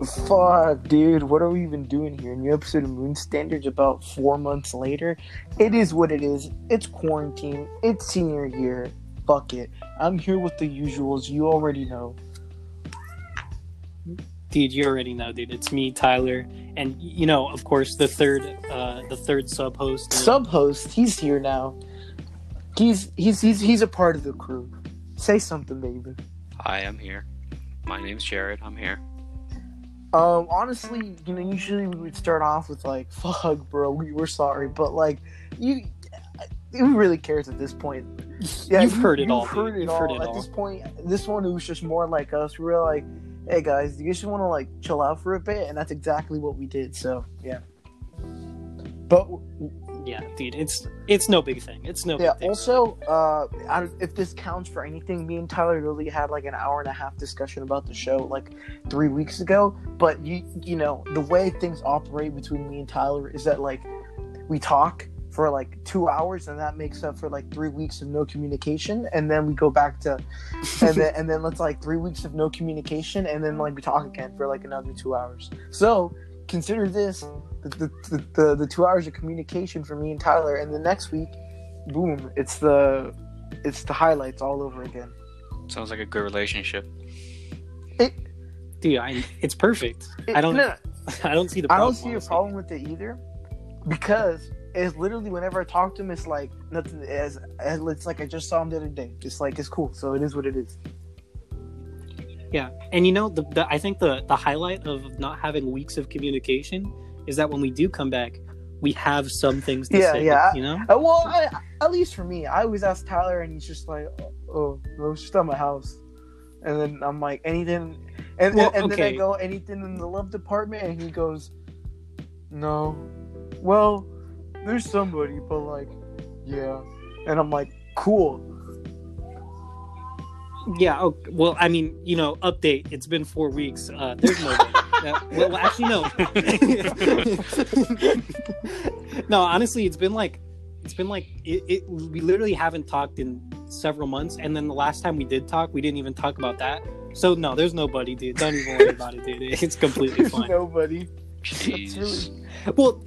Fuck, dude. What are we even doing here? New episode of Moon Standards about four months later. It is what it is. It's quarantine. It's senior year. Fuck it. I'm here with the usuals. You already know. Dude, you already know, dude. It's me, Tyler, and you know, of course, the third, uh, the third sub host. Sub host. He's here now. He's he's he's he's a part of the crew. Say something, baby. Hi, I'm here. My name's Jared. I'm here. Um, honestly, you know, usually we would start off with like, "Fuck, bro, we were sorry," but like, you, who really cares at this point? Yeah, you've you, heard it you've all. Heard it you've all. Heard it at all. this point, this one it was just more like us. We were like, "Hey guys, do you just want to like chill out for a bit?" And that's exactly what we did. So yeah. But yeah, dude, it's it's no big thing. It's no. Yeah. Big thing. Also, uh, if this counts for anything, me and Tyler really had like an hour and a half discussion about the show like three weeks ago. But you, you know, the way things operate between me and Tyler is that like we talk for like two hours, and that makes up for like three weeks of no communication, and then we go back to, and then and then let's like three weeks of no communication, and then like we talk again for like another two hours. So consider this the, the, the, the, two hours of communication for me and Tyler, and the next week, boom, it's the it's the highlights all over again. Sounds like a good relationship. It, dude, I, it's perfect. It, I don't, no, I don't see the. problem, I don't see a problem with it either, because it's literally whenever I talk to him, it's like nothing. As, as it's like I just saw him the other day. It's like it's cool. So it is what it is. Yeah, and you know, the, the I think the the highlight of not having weeks of communication is that when we do come back, we have some things to yeah, say. Yeah, you know. Uh, well, I, at least for me, I always ask Tyler, and he's just like, "Oh, oh it's just at my house," and then I'm like, "Anything?" And, well, and, and okay. then I go, "Anything in the love department?" And he goes, "No." Well, there's somebody, but like, yeah, and I'm like, "Cool." Yeah. Oh, well, I mean, you know, update. It's been four weeks. Uh, there's no. uh, well, actually, no. no, honestly, it's been like, it's been like, it, it, We literally haven't talked in several months, and then the last time we did talk, we didn't even talk about that. So no, there's nobody, dude. Don't even worry about it, dude. It's completely fine. nobody. Jeez. Really... Well,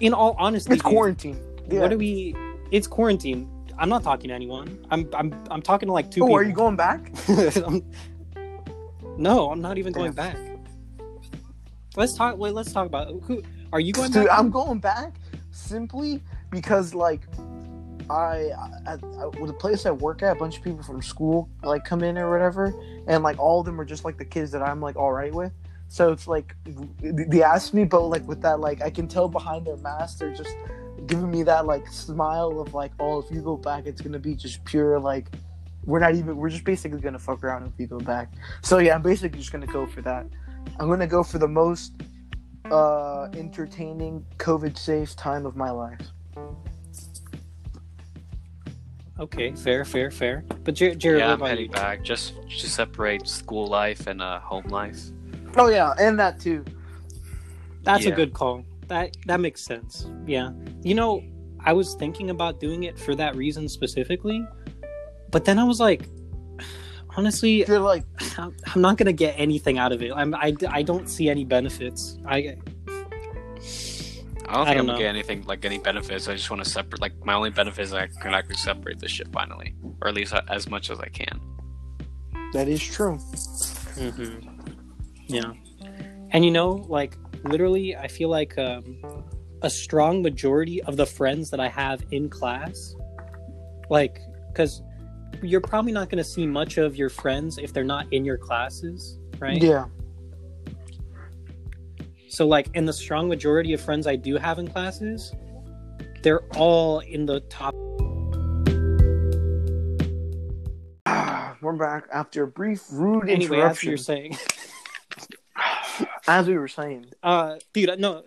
in all honesty, it's dude, quarantine. Yeah. What do we? It's quarantine. I'm not talking to anyone. I'm I'm I'm talking to like two. Oh, people. are you going back? no, I'm not even going back. Let's talk. Wait, let's talk about who. Are you going? Dude, back? I'm going back simply because like I at, at the place I work at, a bunch of people from school like come in or whatever, and like all of them are just like the kids that I'm like all right with. So it's like they ask me, but like with that, like I can tell behind their mask, they're just giving me that like smile of like, oh, if you go back, it's gonna be just pure like we're not even we're just basically gonna fuck around if you go back. So yeah, I'm basically just gonna go for that. I'm gonna go for the most uh entertaining COVID safe time of my life. Okay, fair, fair, fair. But Jer- Jared, yeah, what I'm heading you? back just to separate school life and uh, home life. Oh yeah, and that too. That's a good call. That that makes sense. Yeah. You know, I was thinking about doing it for that reason specifically, but then I was like, honestly, You're like I'm I'm not gonna get anything out of it. I'm I, I don't see any benefits. I I don't think I I don't am know. gonna get anything like any benefits. I just want to separate. Like my only benefit is I can actually separate this shit finally, or at least as much as I can. that is true. Mm-hmm. Yeah. And you know, like literally, I feel like um, a strong majority of the friends that I have in class, like, because you're probably not going to see much of your friends if they're not in your classes, right? Yeah. So, like, and the strong majority of friends I do have in classes, they're all in the top. We're back after a brief rude Anyway, as interruption. you're saying, As we were saying, uh, dude, no,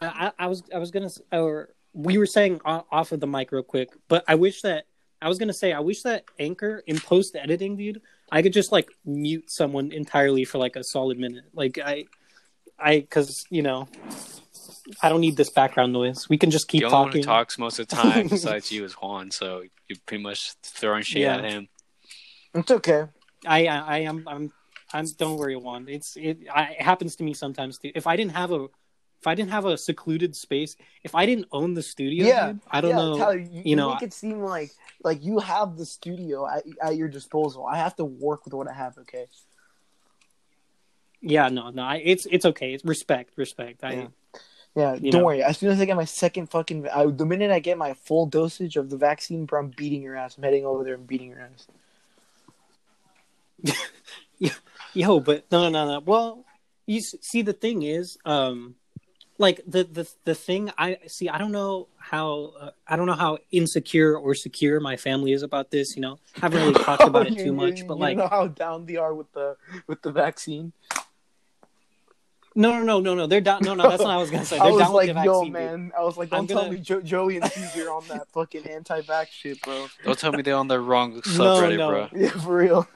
I, I I was I was gonna or we were saying off of the mic real quick, but I wish that I was gonna say I wish that Anchor in post editing, dude, I could just like mute someone entirely for like a solid minute, like I, I because you know. I don't need this background noise. We can just keep the only one talking. who talks most of the time besides you is Juan, so you're pretty much throwing shit Yeah. at him. it's okay. I, I I am I'm I'm don't worry, Juan. It's it, I, it happens to me sometimes too. If I didn't have a if I didn't have a secluded space, if I didn't own the studio, Yeah, dude, I don't yeah, know. Tyler, you, you know, make it seem like like you have the studio at, at your disposal. I have to work with what I have. Okay. Yeah, no, no. I, it's it's okay. It's respect, respect. I Yeah. Yeah, don't know. worry. As soon as I get my second fucking, I, the minute I get my full dosage of the vaccine, bro, I'm beating your ass. I'm heading over there and beating your ass. yo, but no, no, no. Well, you see, the thing is, um, like the the the thing I see. I don't know how uh, I don't know how insecure or secure my family is about this. You know, I haven't really talked about it You- too much, you- but you like, know how down they are with the with the vaccine. no, no, no, no, no. They're down. No, no, that's not what I was gonna say. They're I was down like, with the yo, vaccine. dude. man. I was like, I'm don't tell gonna- me jo- Joey and Caesar on that fucking anti-vax shit, bro. Don't tell me they're on the wrong subreddit, no. bro. Yeah, for real.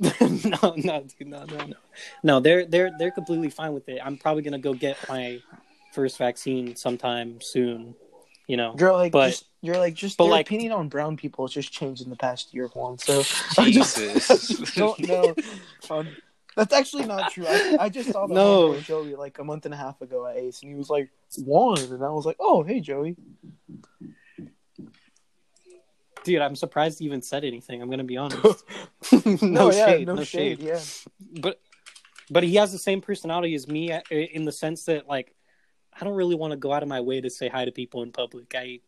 no, no, dude, no, no, no. No, they're they're they're completely fine with it. I'm probably gonna go get my first vaccine sometime soon. You know, You're like, But- just, you're like, just but your like- opinion on brown people has just changed in the past year, Juan. So I just, I just don't know. Um, that's actually not true. I, I just saw the No. no. Joey like a month and a half ago at Ace, and he was like Juan, and I was like, oh, hey, Joey. dude, I'm surprised you even said anything. I'm gonna be honest. no, no, yeah, shade, no, no shade, shade. yeah. But but he has the same personality as me uh, in the sense that like I don't really want to go out of my way to say hi to people in public. I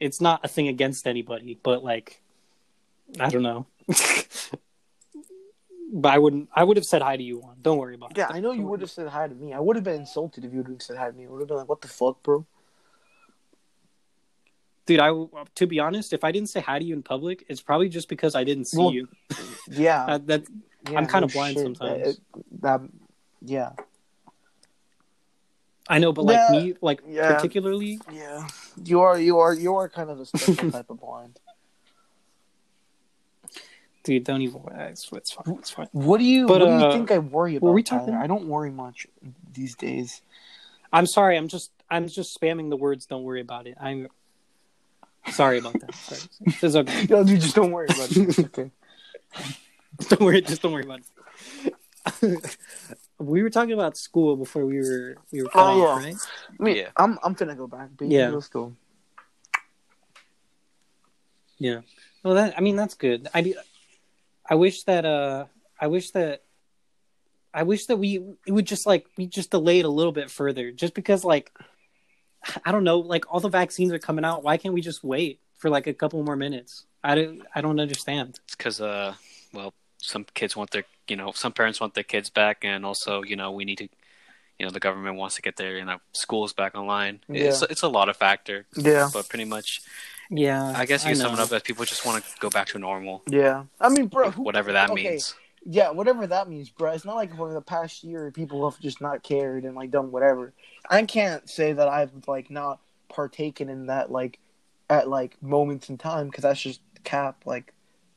it's not a thing against anybody, but like I don't know. but I wouldn't. I would have said hi to you, Juan. Don't worry about Yeah, it. I know you would have said hi to me. I would have been insulted if you would have said hi to me. I would have been like, what the fuck, bro? dude. I to be honest, if I didn't say hi to you in public, it's probably just because I didn't see Well, you. Yeah. Uh, that yeah, I'm kinda blind shit. sometimes. That- that- yeah. I know, but like Yeah, me, like yeah. particularly, Yeah. You are, you are, you are kind of a special type of blind. dude. Don't even. It's, it's fine. It's fine. What do you, But, what do you uh, think I worry about? were we Tyler? talking- I don't worry much these days. I'm sorry. I'm just. I'm just spamming the words. Don't worry about it. I'm sorry about that. Sorry. It's okay. No, dude, just don't worry about it. It's okay. don't worry. Just don't worry about it. We were talking about school before we were we were Oh, yeah. right? I mean, Yeah. I'm, I'm finna go back. But Yeah. yeah. Let's go. Yeah. Well, that I mean that's good. I I wish that uh I wish that I wish that we it would just like we just delayed a little bit further, just because like I don't know, like all the vaccines are coming out. Why can't we just wait for like a couple more minutes? I don't I don't understand. It's because, uh, well, some kids want their, you know, some parents want their kids back, and also, you know, we need to, you know, the government wants to get their, you know, schools back online. It's Yeah. it's it's a lot of factor, Yeah. but pretty much, Yeah, I guess you can sum it know. up as people just want to go back to normal, Yeah. I mean, bro. who- whatever that okay, means. Yeah, whatever that means, bro. It's not like for the past year people have just not cared and like done whatever. I can't say that I've like not partaken in that like at like moments in time because that's just cap. Like,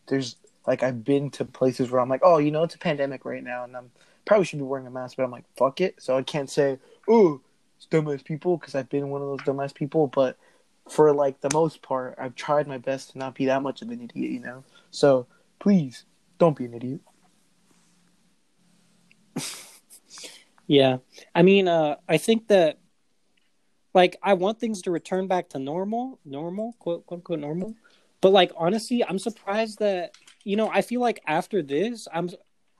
there's like I've been to places where I'm like, oh, you know, it's a pandemic right now, and I'm probably should be wearing a mask, but I'm like, fuck it. So I can't say, oh, dumbass people because I've been one of those dumbass people. But for like the most part, I've tried my best to not be that much of an idiot, you know. So please don't be an idiot. Yeah. I mean, uh, I think that, like, I want things to return back to normal, normal, quote, quote, unquote, normal. But, like, honestly, I'm surprised that, you know, I feel like after this, I'm,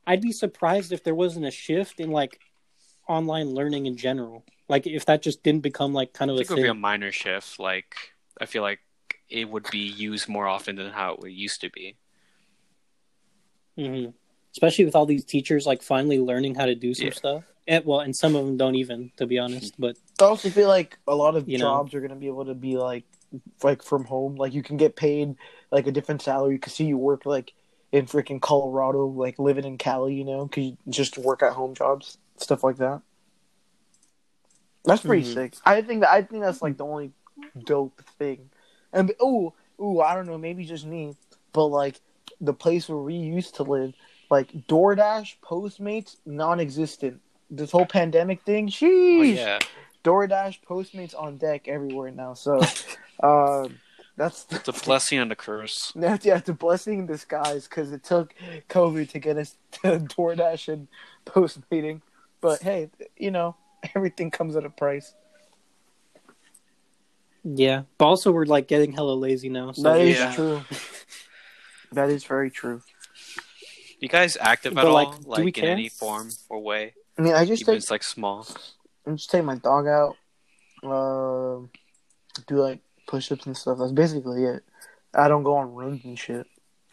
I'd be surprised if there wasn't a shift in, like, online learning in general. Like, if that just didn't become, like, kind of I a think it would be a minor shift. Like, I feel like it would be used more often than how it used to be. hmm Especially with all these teachers, like, finally learning how to do some Yeah. stuff. And, well, and some of them don't even, to be honest. But, I also feel like a lot of You know? jobs are going to be able to be like like from home. Like you can get paid like a different salary. You can see you work like in freaking Colorado, like living in Cali, you know, because you just work at home jobs, stuff like that. That's pretty Mhm. sick. I think that I think that's like the only dope thing. And oh, oh, I don't know, maybe just me, but like the place where we used to live, like DoorDash, Postmates, non-existent. This whole pandemic thing, Oh, sheesh. yeah. DoorDash, Postmates on deck everywhere now. So, um, That's It's a blessing and a curse. That's yeah, it's a blessing in disguise because it took COVID to get us to DoorDash and post meeting. But hey, you know, everything comes at a price. Yeah, but also we're like getting hella lazy now. So That is Yeah. true. That is very true. You guys active at But, all, like, like, we in care? any form or way? I mean, I just Even take it's like small. I just take my dog out, uh, do like push-ups and stuff. That's basically it. I don't go on runs and shit,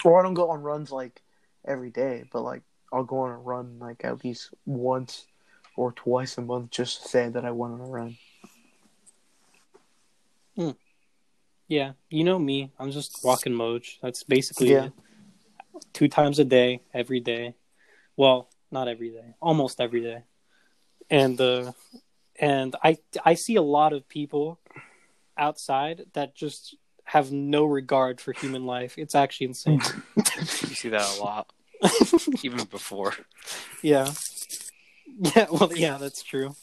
or I don't go on runs like every day. But like, I'll go on a run like at least once or twice a month just to say that I went on a run. yeah, you know me. I'm just walking Moj. That's basically Yeah. it. Two times a day, every day. Well, not every day, almost every day. And uh, and I I see a lot of people outside that just have no regard for human life. It's actually insane. You see that a lot, even before. yeah. Yeah, well, yeah, that's true.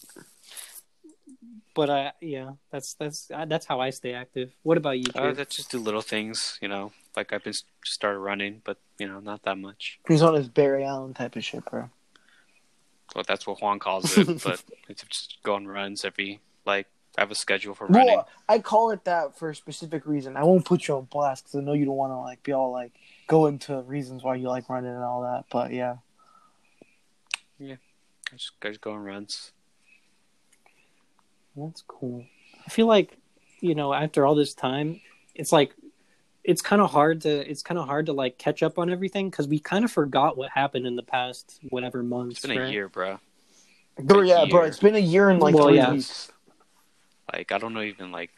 But I, yeah, that's that's uh, that's how I stay active. What about you? Uh, Kid? that just do little things, you know. Like I've been started running, but you know, not that much. He's on his Barry Allen type of shit, bro. Well, that's what Juan calls it. but it's just go on runs every like. I have a schedule for running. Well, I call it that for a specific reason. I won't put you on blast because I know you don't want to like be all like go into reasons why you like running and all that. But yeah, I just, I just go on runs. That's cool. I feel like, you know, after all this time, it's like it's kind of hard to it's kind of hard to like catch up on everything because we kind of forgot what happened in the past whatever months. It's been a year, bro. bro, yeah, bro. It's been a year and like Well, three yeah. weeks. Like I don't know even like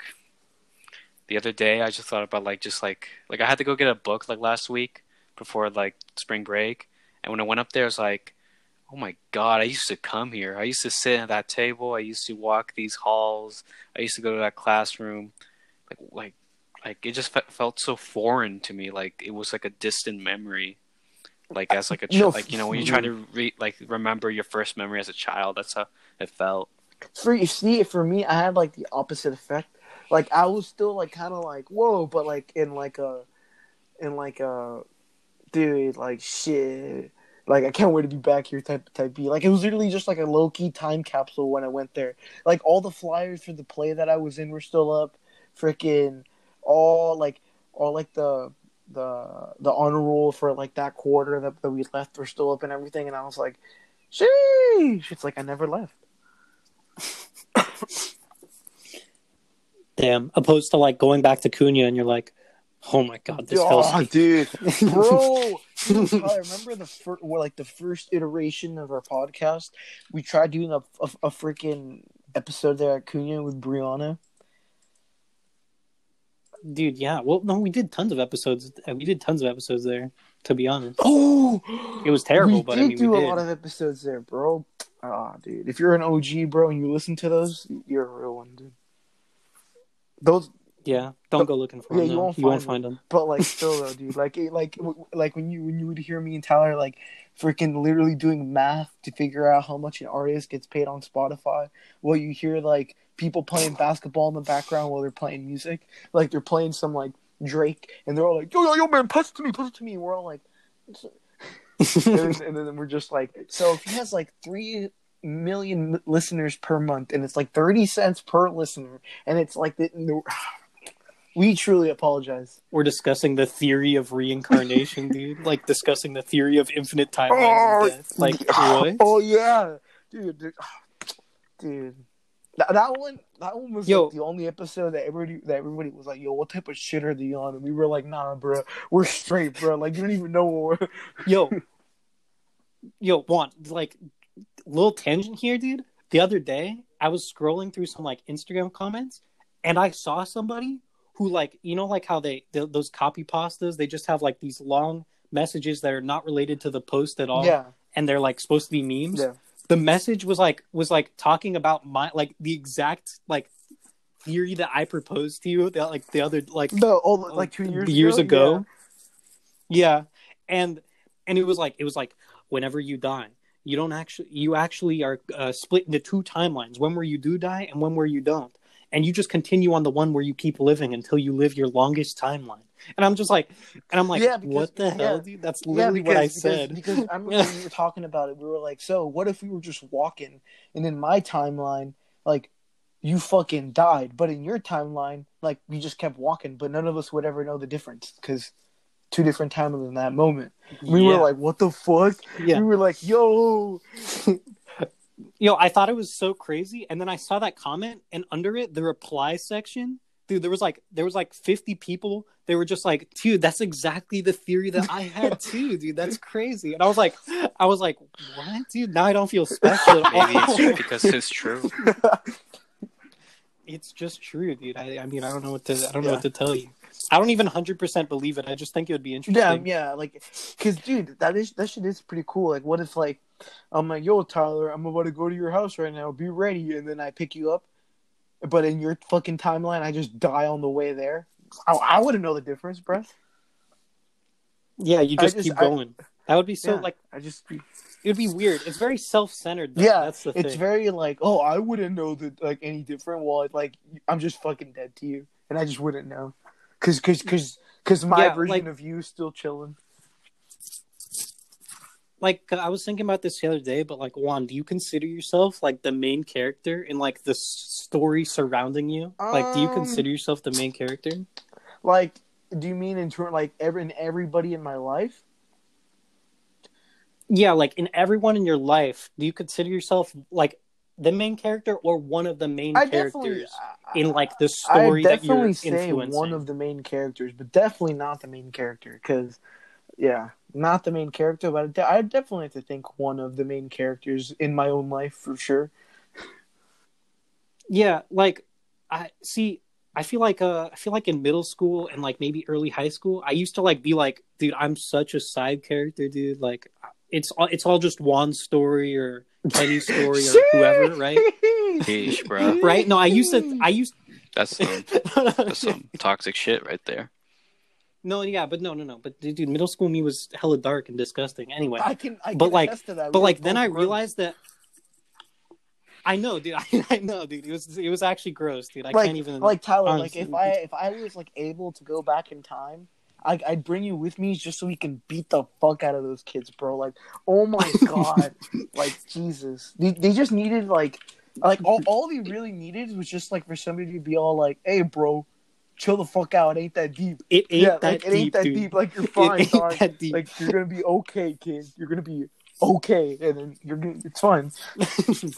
the other day I just thought about like just like like I had to go get a book like last week before like spring break. And when I went up there I was like oh my god I used to come here. I used to sit at that table. I used to walk these halls. I used to go to that classroom. Like like like it just fe- felt so foreign to me. Like it was like a distant memory. Like as like a ch- No, like you know when you try to re- like remember your first memory as a child that's how it felt For you see, for me, I had like the opposite effect. Like I was still like kind of like whoa, but like in like a, in like a, dude, like shit. Like I can't wait to be back here type type B. Like it was literally just like a low key time capsule when I went there. Like all the flyers for the play that I was in were still up. Freaking all like all like the the the honor roll for like that quarter that, that we left were still up and everything. And I was like, sheesh. It's like I never left. Damn, opposed to like going back to Cunha and you're like, oh my god, this oh, dude, bro. Dude, Tyler, remember the first, like the first iteration of our podcast? We tried doing a a, a freaking episode there at Cunha with Brianna. Dude, yeah. Well, no, we did tons of episodes. We did tons of episodes there. To be honest, Oh, It was terrible, We but I did mean, do a lot of episodes there, bro. Ah, dude, if you're an OG, bro, and you listen to those, you're a real one, dude. Those yeah. Don't go looking for Yeah, them. you won't you won't find find them. But like still though, dude, like it, like like when you when you would hear me and Tyler like freaking literally doing math to figure out how much an artist gets paid on Spotify, while you hear like people playing basketball in the background while they're playing music, like they're playing some like Drake, and they're all like, yo yo yo man, pass it to me, pass it to me, and we're all like, and, then, we're just like, so if he has like three million listeners per month, and it's like thirty cents per listener, and it's like the, the we truly apologize. We're discussing the theory of reincarnation, dude. Like discussing the theory of infinite timelines Oh. Like oh, what? Oh yeah, dude, dude, dude. That, that one, that one was Yo. like the only episode that everybody that everybody was like, "Yo, what type of shit are they on?" And we were like, "Nah, bro, we're straight, bro. Like you don't even know what we're." Yo, yo, Juan, like, little tangent here, dude. The other day, I was scrolling through some like Instagram comments, and I saw somebody who, like, you know, like how they th- those copy pastas, they just have like these long messages that are not related to the post at all, Yeah, and they're like supposed to be memes. yeah. The message was like was like talking about my like the exact like theory that I proposed to you that like the other like No, oh, like two years years ago. ago. Yeah. And and it was like it was like whenever you die, you don't actually you actually are uh, split into two timelines, one where you do die and one where you don't. and you just continue on the one where you keep living until you live your longest timeline. And I'm just like, and I'm like, Yeah, because- what the yeah. hell, dude? That's literally yeah, because, what I said. Because, I remember when we were talking about it, we were like, so what if we were just walking and in my timeline, like you fucking died, but in your timeline, like we just kept walking, but none of us would ever know the difference because two different timelines in that moment. We yeah. were like, what the fuck? yeah. We were like, yo, Yo, I thought it was so crazy, and then I saw that comment, and under it, the reply section, dude, there was like there was like fifty people. They were just like, dude, that's exactly the theory that I had too, dude. That's crazy. And I was like, I was like, what, dude? Now I don't feel special. At Maybe all. it's because it's true. it's just true, dude. I, I mean, I don't know what to, I don't know what to tell you. I don't even hundred percent believe it. I just think it would be interesting. yeah, yeah, like, cause dude, that is that shit is pretty cool. Like, what if like I'm like, yo, Tyler, I'm about to go to your house right now. Be ready, and then I pick you up, but in your fucking timeline, I just die on the way there. I, I wouldn't know the difference, bruh. Yeah, you just, just- keep I- going. that would be so Yeah, like I just it would be weird. It's very self centered. Yeah, that's the it's very like, oh, I wouldn't know that like any different. Well, like I'm just fucking dead to you, and I just wouldn't know, cause cause cause cause my Yeah, version like- of you is still chilling. like I was thinking about this the other day, but like Juan, do you consider yourself like the main character in like the story surrounding you? like, do you Um, consider yourself the main character? Like, do you mean in turn like every in everybody in my life? Yeah, like in everyone in your life, do you consider yourself like the main character or one of the main I characters in like the I story that you're say influencing? one of the main characters, but definitely not the main character. Because, yeah, not the main character, but I I definitely have to think one of the main characters in my own life for sure. Yeah, like I see. I feel like uh, I feel like in middle school and like maybe early high school, I used to like be like, dude, I'm such a side character, dude. Like, it's all it's all just Juan's story or Kenny's story or whoever, right? Yeesh, bro. Right? No, I used to. I used. That's some that's some toxic shit right there. no, yeah, but no, no, no. But dude, middle school me was hella dark and disgusting. Anyway, I can, I But, can like- attest to that. but We like then both I gross. realized that. I know, dude. I, I know, dude. It was it was actually gross, dude. I like, can't even. like Tyler, honestly. like if I if I was like able to go back in time, I, I'd bring you with me just so we can beat the fuck out of those kids, bro. Like, oh my god, like Jesus, they, they just needed like like all all they really needed was just like for somebody to be all like, hey, bro, chill the fuck out, it ain't that deep. it ain't yeah, that like, deep, it ain't that dude. deep. Like you're It fine, ain't dog. that deep. Like you're gonna be okay, kid. You're gonna be okay, and then you're gonna it's fine.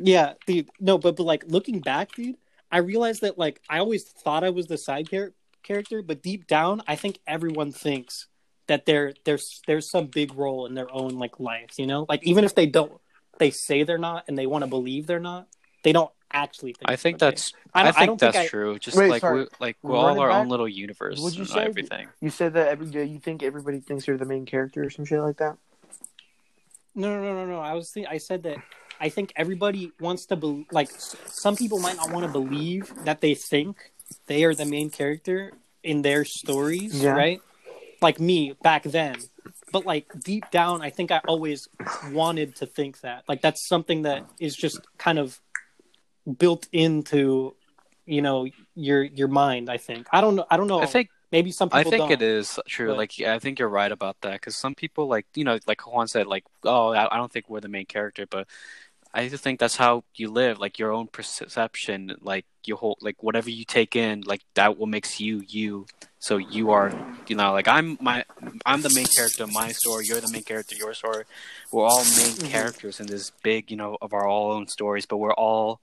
Yeah, dude. No, but but like looking back, dude, I realized that like I always thought I was the side char- character, but deep down, I think everyone thinks that there there's there's some big role in their own like lives. You know, like even if they don't, they say they're not, and they want to believe they're not. They don't actually think. I think that that's I I, don't- I think that's think I- true. Just Wait, like sorry. we like we're Run all our back. own little universe What'd you and say? everything. You said that every day you think everybody thinks you're the main character or some shit like that. No, no, no, no, no. I was think I said that I think everybody wants to be like some people might not want to believe that they think they are the main character in their stories, Yeah. right? Like me back then. But like deep down I think I always wanted to think that. Like that's something that is just kind of built into you know your your mind, I think. I don't know I don't know. I think maybe some people I think don't. it is true. but- Like, yeah, I think you're right about that because some people, like, you know, like Juan said, like, oh, I, I don't think we're the main character, but I just think that's how you live, like your own perception, like your whole, like whatever you take in, like that what makes you you. So you are, you know, like I'm my, I'm the main character of my story. You're the main character of your story. We're all main Mhm. characters in this big, you know, of our all own stories, but we're all.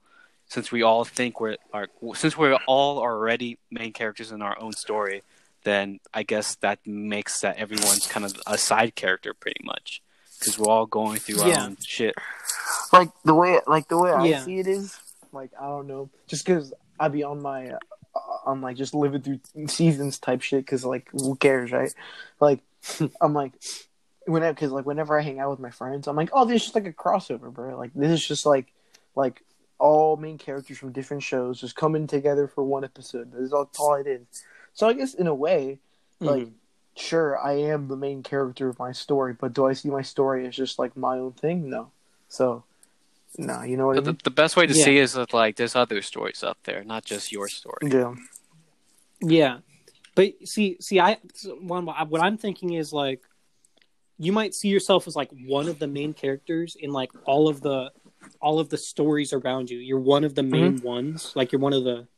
Since we all think we're are, since we're all already main characters in our own story, then I guess that makes that everyone's kind of a side character pretty much because we're all going through our Yeah. own shit. Like the way, like the way I see it is, like I don't know, just because I be on my, uh, I'm like just living through seasons type shit. Because like, who cares, right? Like, I'm like, whenever, because like whenever I hang out with my friends, I'm like, oh, this is just like a crossover, bro. Like this is just like, like all main characters from different shows just coming together for one episode. That's all, that's all it is. So I guess in a way, like Mhm. sure i am the main character of my story but do i see my story as just like my own thing no so No, you know what I But the, mean? the best way to Yeah. see is that like there's other stories out there, not just your story. Yeah. Yeah, but see, see, I one what I'm thinking is like you might see yourself as like one of the main characters in like all of the all of the stories around you. You're one of the main mm-hmm. ones, like you're one of the.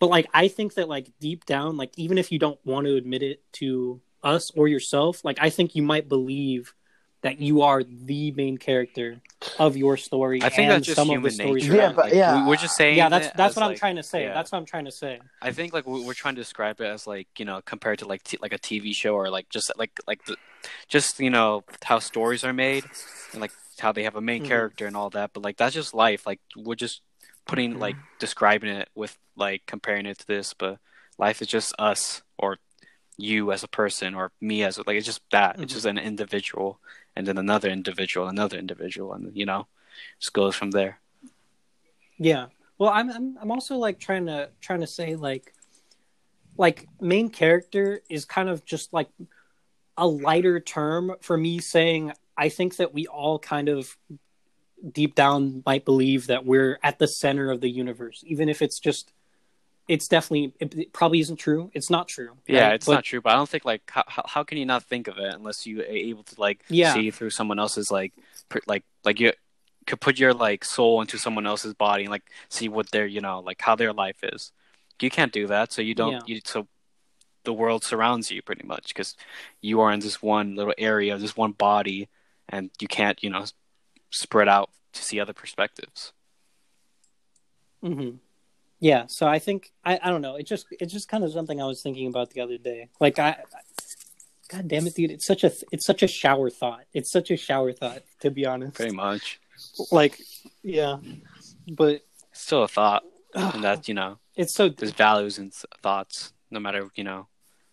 But like I think that like deep down, like even if you don't want to admit it to us or yourself, like I think you might believe that you are the main character of your story. I think and that's just some of human the stories nature. Yeah, but Like, yeah. we, we're just saying. yeah, that's that's as, what I'm trying to say. yeah. That's what I'm trying to say. I think like we- we're trying to describe it as like you know compared to like t- like a TV show or like just like like the just you know how stories are made and like how they have a main Mhm. character and all that. But like that's just life. Like we're just putting Mhm. like describing it with like comparing it to this. But life is just us or you as a person or me as a, like it's just that. It's Mhm. just an individual and then another individual, another individual, and you know just goes from there. Yeah. Well, I'm I'm I'm also like trying to trying to say like like main character is kind of just like a lighter term for me saying I think that we all kind of deep down might believe that we're at the center of the universe even if it's just it's definitely it, it probably isn't true. It's not true. Yeah, right? it's But- not true, but I don't think like how, how can you not think of it unless you are able to like Yeah. see through someone else's like per, like like you could put your like soul into someone else's body and like see what their you know like how their life is. You can't do that, so you don't. Yeah. You so the world surrounds you pretty much because you are in this one little area, this one body, and you can't you know spread out to see other perspectives. hmm Yeah, so I think I, I don't know. It just it's just kind of something I was thinking about the other day. Like I, God damn it, dude! It's such a it's such a shower thought. It's such a shower thought, to be honest. Pretty much, Like, yeah, but it's still a thought, and that you know it's so there's values and thoughts, no matter you know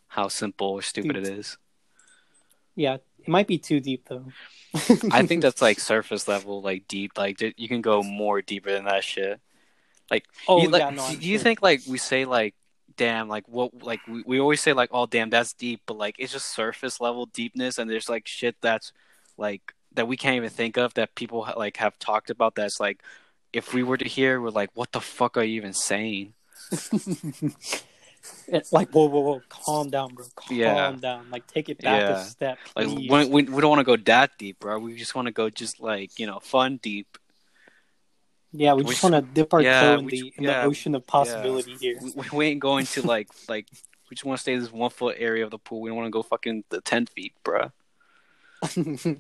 how simple or stupid it is. yeah. It might be too deep though. I think that's like surface level, like deep. Like you can go more deeper than that shit. Like, oh you, like, yeah, no. Do you sure. think like we say like, damn, like what, like we, we always say like, oh damn, that's deep, but like it's just surface level deepness, and there's like shit that's like that we can't even think of that people like have talked about. That's like, if we were to hear, we're like, what the fuck are you even saying? It's like whoa, whoa, whoa, calm down, bro. Calm Yeah. down. Like take it back Yeah. a step. Like we, we, we don't want to go that deep, bro. We just want to go just like you know fun deep. Yeah, we we just want to dip our yeah, toe in the in yeah, the ocean of possibility here. We, we ain't going to like like we just want to stay in this one foot area of the pool. We don't want to go fucking the ten feet, bruh.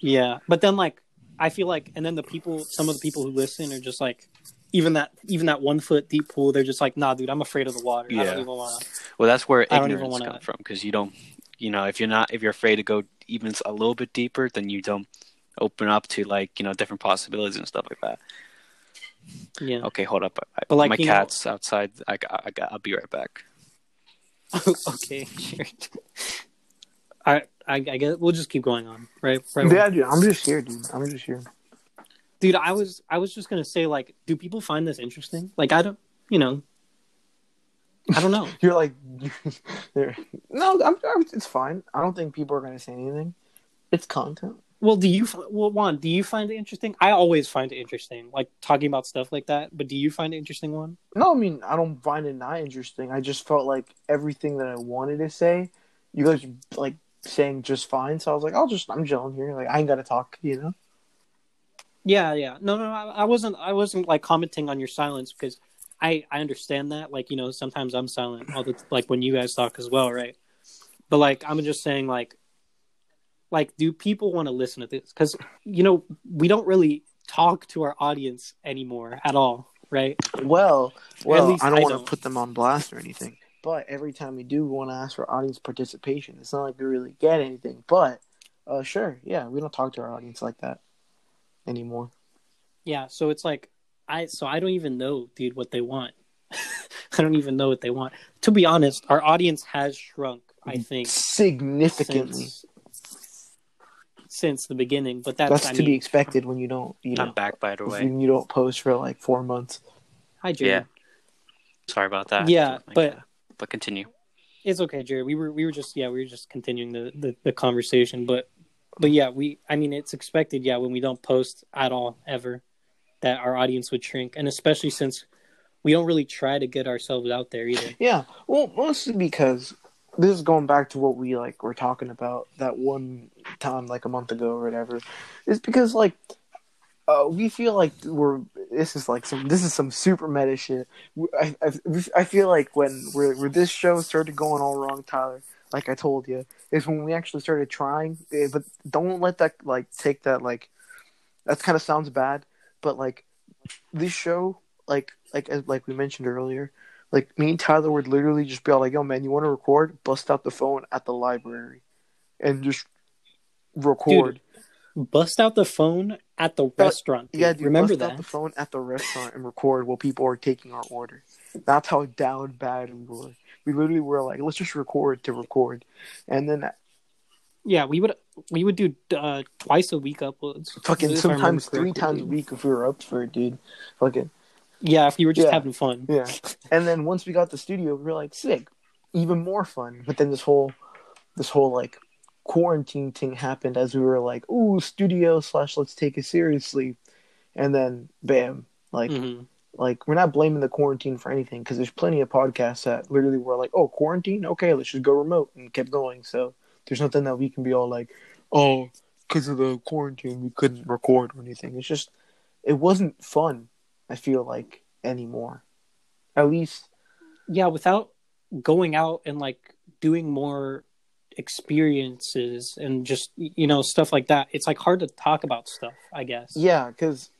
yeah, but then like I feel like, and then the people, some of the people who listen are just like, even that even that one foot deep pool, they're just like, nah, dude, I'm afraid of the water. I Yeah. don't even want to. Well, that's where I ignorance comes from because you don't, you know, if you're not if you're afraid to go even a little bit deeper, then you don't open up to like you know different possibilities and stuff like that. Yeah. Okay, hold up, I, But, like, my you know- cat's outside. I, got- I got. I'll be right back. okay. Sure. I, I I guess we'll just keep going on, right? right Yeah, dude. I'm just here, dude. I'm just here. dude i was i was just gonna say like do people find this interesting like i don't you know i don't know You're like, you're, no, I'm, I'm, it's fine. I don't think people are gonna say anything. It's content. Well do you well juan do you find it interesting i always find it interesting like talking about stuff like that but do you find it interesting Juan No, I mean I don't find it not interesting. I just felt like everything that I wanted to say, you guys like saying just fine. So I was like, I'll just I'm chilling here. Like I ain't gotta talk, you know. yeah yeah no no I, I wasn't i wasn't like commenting on your silence because i i understand that like you know sometimes i'm silent all the like when you guys talk as well right but like i'm just saying like like do people want to listen to this because you know we don't really talk to our audience anymore at all right Well, well, I don't I want to don't. put them on blast or anything. But every time we do, we want to ask for audience participation. It's not like we really get anything. But uh, sure, yeah, we don't talk to our audience like that anymore. Yeah, so it's like I so I don't even know, dude, what they want. I don't even know what they want. To be honest, our audience has shrunk, I think, Significantly. since since the beginning. But that's, That's I to mean, be expected when you don't, you know, I'm back by the way. when you don't post for like four months. hi Jerry. Yeah. Sorry about that. Yeah, Like, but- uh, but continue. It's okay, Jerry. We were we were just yeah, we were just continuing the, the, the conversation, but but yeah, we. I mean, it's expected. Yeah, when we don't post at all ever, that our audience would shrink, and especially since we don't really try to get ourselves out there either. Yeah, well, mostly because this is going back to what we like were talking about that one time, like a month ago or whatever. is because like uh, we feel like we're this is like some this is some super meta shit. I I, I feel like when where where this show started going all wrong, Tyler. Like I told you, is when we actually started trying. eh, But don't let that like take that like that kind of sounds bad. But like this show, like like as like we mentioned earlier, like me and Tyler would literally just be all like, "Yo, man, you want to record? Bust out the phone at the library, and just record." Bust out the phone at the restaurant. dude. yeah, dude, remember bust that? out the phone at the restaurant and record while people are taking our order. That's how down bad we were. We literally were like, "Let's just record to record," and then Yeah, we would we would do uh, twice a week uploads. fucking if I remember sometimes three times a week if we were up for it, dude. Fucking Yeah, if you were just Yeah. having fun. Yeah. And then once we got the studio, we were like, sick, even more fun. But then this whole, this whole like quarantine thing happened as we were like, ooh, studio slash let's take it seriously, and then bam, like Mhm. like we're not blaming the quarantine for anything because there's plenty of podcasts that literally were like, oh, quarantine, okay, let's just go remote and kept going. So there's nothing that we can be all like, oh, because of the quarantine we couldn't record or anything. It's just it wasn't fun. I feel like anymore. At least Yeah, without going out and like doing more experiences and just you know stuff like that, it's like hard to talk about stuff. I guess. Yeah, because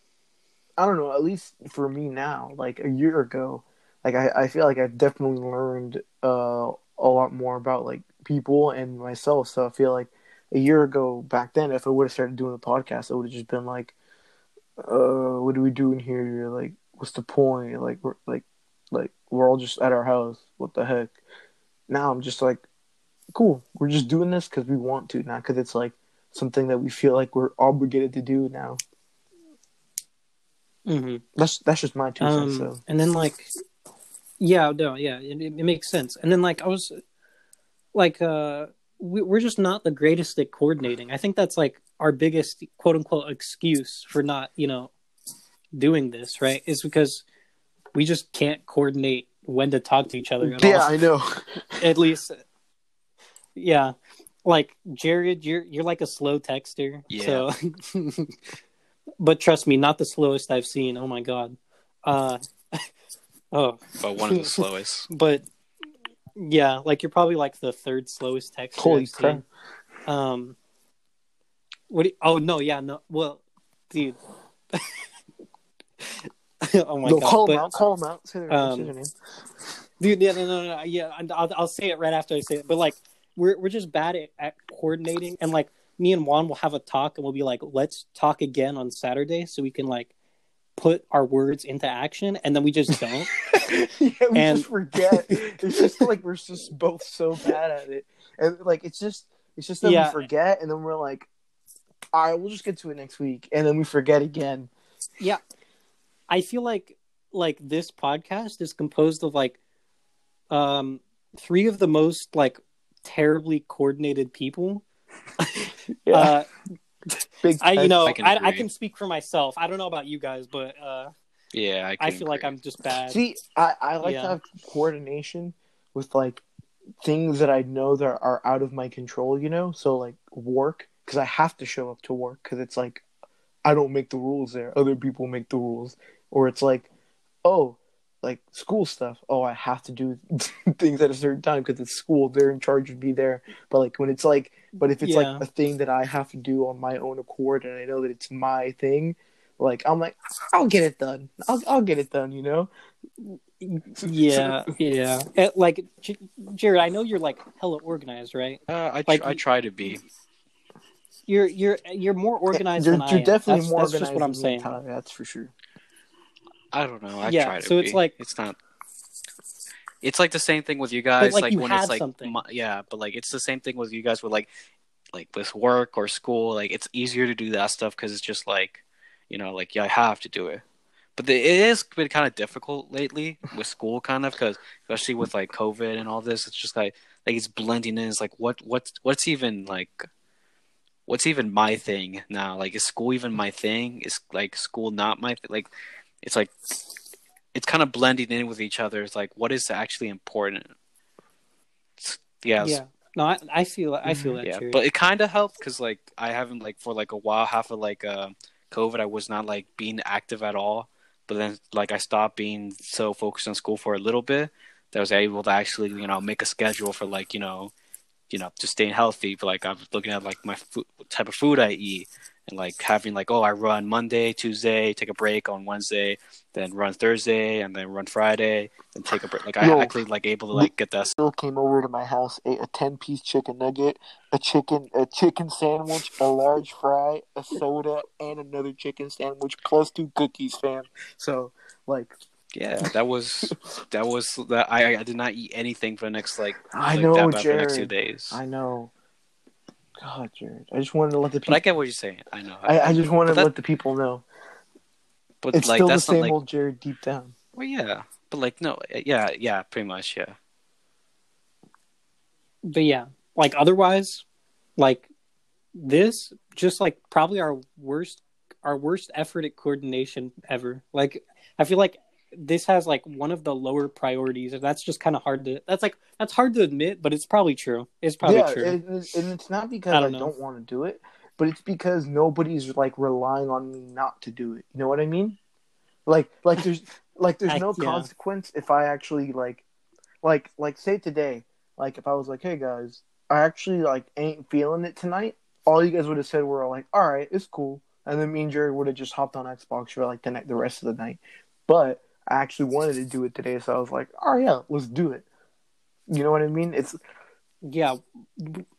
I don't know. At least for me now, like a year ago, like I, I feel like I've definitely learned uh, a lot more about like people and myself. So I feel like a year ago, back then, if I would have started doing the podcast, it would have just been like, uh, "What are we doing here? Like, what's the point? Like, we're like, like we're all just at our house. What the heck?" Now I'm just like, "Cool, we're just doing this because we want to, not because it's like." Something that we feel like we're obligated to do now. hmm That's that's just my two cents. Um, So and then like, yeah, no, yeah, it, it makes sense. And then like I was, like, uh, we, we're just not the greatest at coordinating. I think that's like our biggest quote unquote excuse for not, you know, doing this. Right? Is because we just can't coordinate when to talk to each other. At yeah, all. I know. at least, yeah. Like Jared, you're you're like a slow texter. Yeah. So, but trust me, not the slowest I've seen. Oh my god. Uh, oh, but one of the slowest. but yeah, like you're probably like the third slowest texter. Holy crap! Um, what? Do you, oh no, yeah, no. Well, dude. oh my no, god! call but- him out. Call him out. Say their, um, name. dude yeah no no no yeah and I'll, I'll say it right after i say it but like we're we're just bad at, at coordinating and like me and juan will have a talk and we'll be like let's talk again on saturday so we can like put our words into action and then we just don't yeah, we and- just forget. it's just like we're just both so bad at it, and like it's just it's just that Yeah. we forget, and then we're like, all right, we'll just get to it next week, and then we forget again. yeah i feel like like this podcast is composed of like um three of the most like terribly coordinated people uh Big. i you know I can I, I can speak for myself i don't know about you guys but uh Yeah, I, I can feel like. I'm just bad. See, I, I like Yeah. to have coordination with like things that I know that are out of my control, you know? So like work, because I have to show up to work because it's like I don't make the rules there. Other people make the rules. Or it's like, oh, like school stuff. Oh, I have to do things at a certain time because it's school. They're in charge of me there. But like when it's like, but if it's Yeah. like a thing that I have to do on my own accord and I know that it's my thing, like I'm like, I'll get it done. I'll I'll get it done. You know. Yeah, yeah. Like Jared, I know you're like hella organized, right? Uh, I, tr- like- I try to be. You're you're you're more organized You're, than I you're definitely that's, more that's organized. just what I'm saying. Tyler, that's for sure. I don't know. I Yeah, try to so it's be. like- it's not. It's like the same thing with you guys. like, like you when have it's like something. my- yeah, but like it's the same thing with you guys with like like with work or school. Like it's easier to do that stuff because it's just like you know like yeah I have to do it. But the, it has been kind of difficult lately with school, kind of because especially with like COVID and all this, it's just like like it's blending in. It's like what what's what's even like what's even my thing now? Like, is school even my thing? Is like school not my th- like? It's like it's kind of blending in with each other. It's like what is actually important? It's- yeah, Yeah. No, I, I feel I feel that. yeah, Jared. but it kind of helped because like I haven't like for like a while, half of like uh, COVID, I was not like being active at all. But then like I stopped being so focused on school for a little bit that I was able to actually you know make a schedule for like you know you know just staying healthy. But like I'm looking at like my food, type of food I eat and like having like oh I run Monday, Tuesday, take a break on Wednesday, then run Thursday, and then run Friday, and take a break. Like I Yo. actually like able to like get that. still came over to my house, ate a ten piece chicken nugget, a chicken a chicken sandwich, a large fry, a soda, and another chicken sandwich plus two cookies, fam. So like Yeah, that was that was that I I did not eat anything for the next like I like, know, that bad for the next two Jared. days. I know. God, Jared. I just wanted to let the But people I get what you're saying. I know. I, I just wanted to that- let the people know. but It's like still the that's same not like old Jared deep down. well, yeah. But like no, yeah, yeah, pretty much, yeah. but yeah, like otherwise, like this, just like probably our worst, our worst effort at coordination ever. Like I feel like this has like one of the lower priorities, and that's just kind of hard to. That's like that's hard to admit, but it's probably true. It's probably yeah, true. and, and- it's not because I I don't don't, want to do it, but it's because nobody's like relying on me not to do it. You know what I mean? Like, like there's like there's I- no yeah. consequence if I actually like, like, like say today, like if I was like, hey guys, I actually like ain't feeling it tonight. All you guys would have said were like, all right, it's cool, and then me and Jerry would have just hopped on Xbox for like the night, the rest of the night. But I actually wanted to do it today, so I was like, "Oh yeah, let's do it. You know what I mean? It's yeah,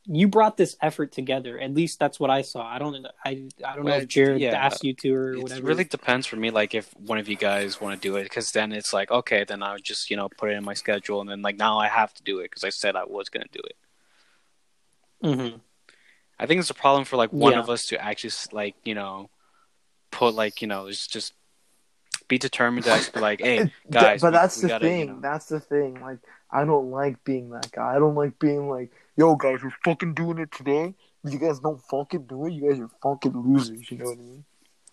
you brought this effort together. At least that's what I saw. I don't. I. I don't know if Jared yeah. asked you to or It whatever. really depends for me. Like if one of you guys want to do it, because then it's like okay, then I would just you know put it in my schedule, and then like now I have to do it because I said I was gonna do it. Mhm. I think it's a problem for like one Yeah. of us to actually like you know put like you know just just be determined to actually be like hey guys, but that's we the gotta, thing. you know- That's the thing. Like, I don't like being that guy. I don't like being like, yo, guys, we're fucking doing it today. You guys don't fucking do it. You guys are fucking losers. You know what I mean?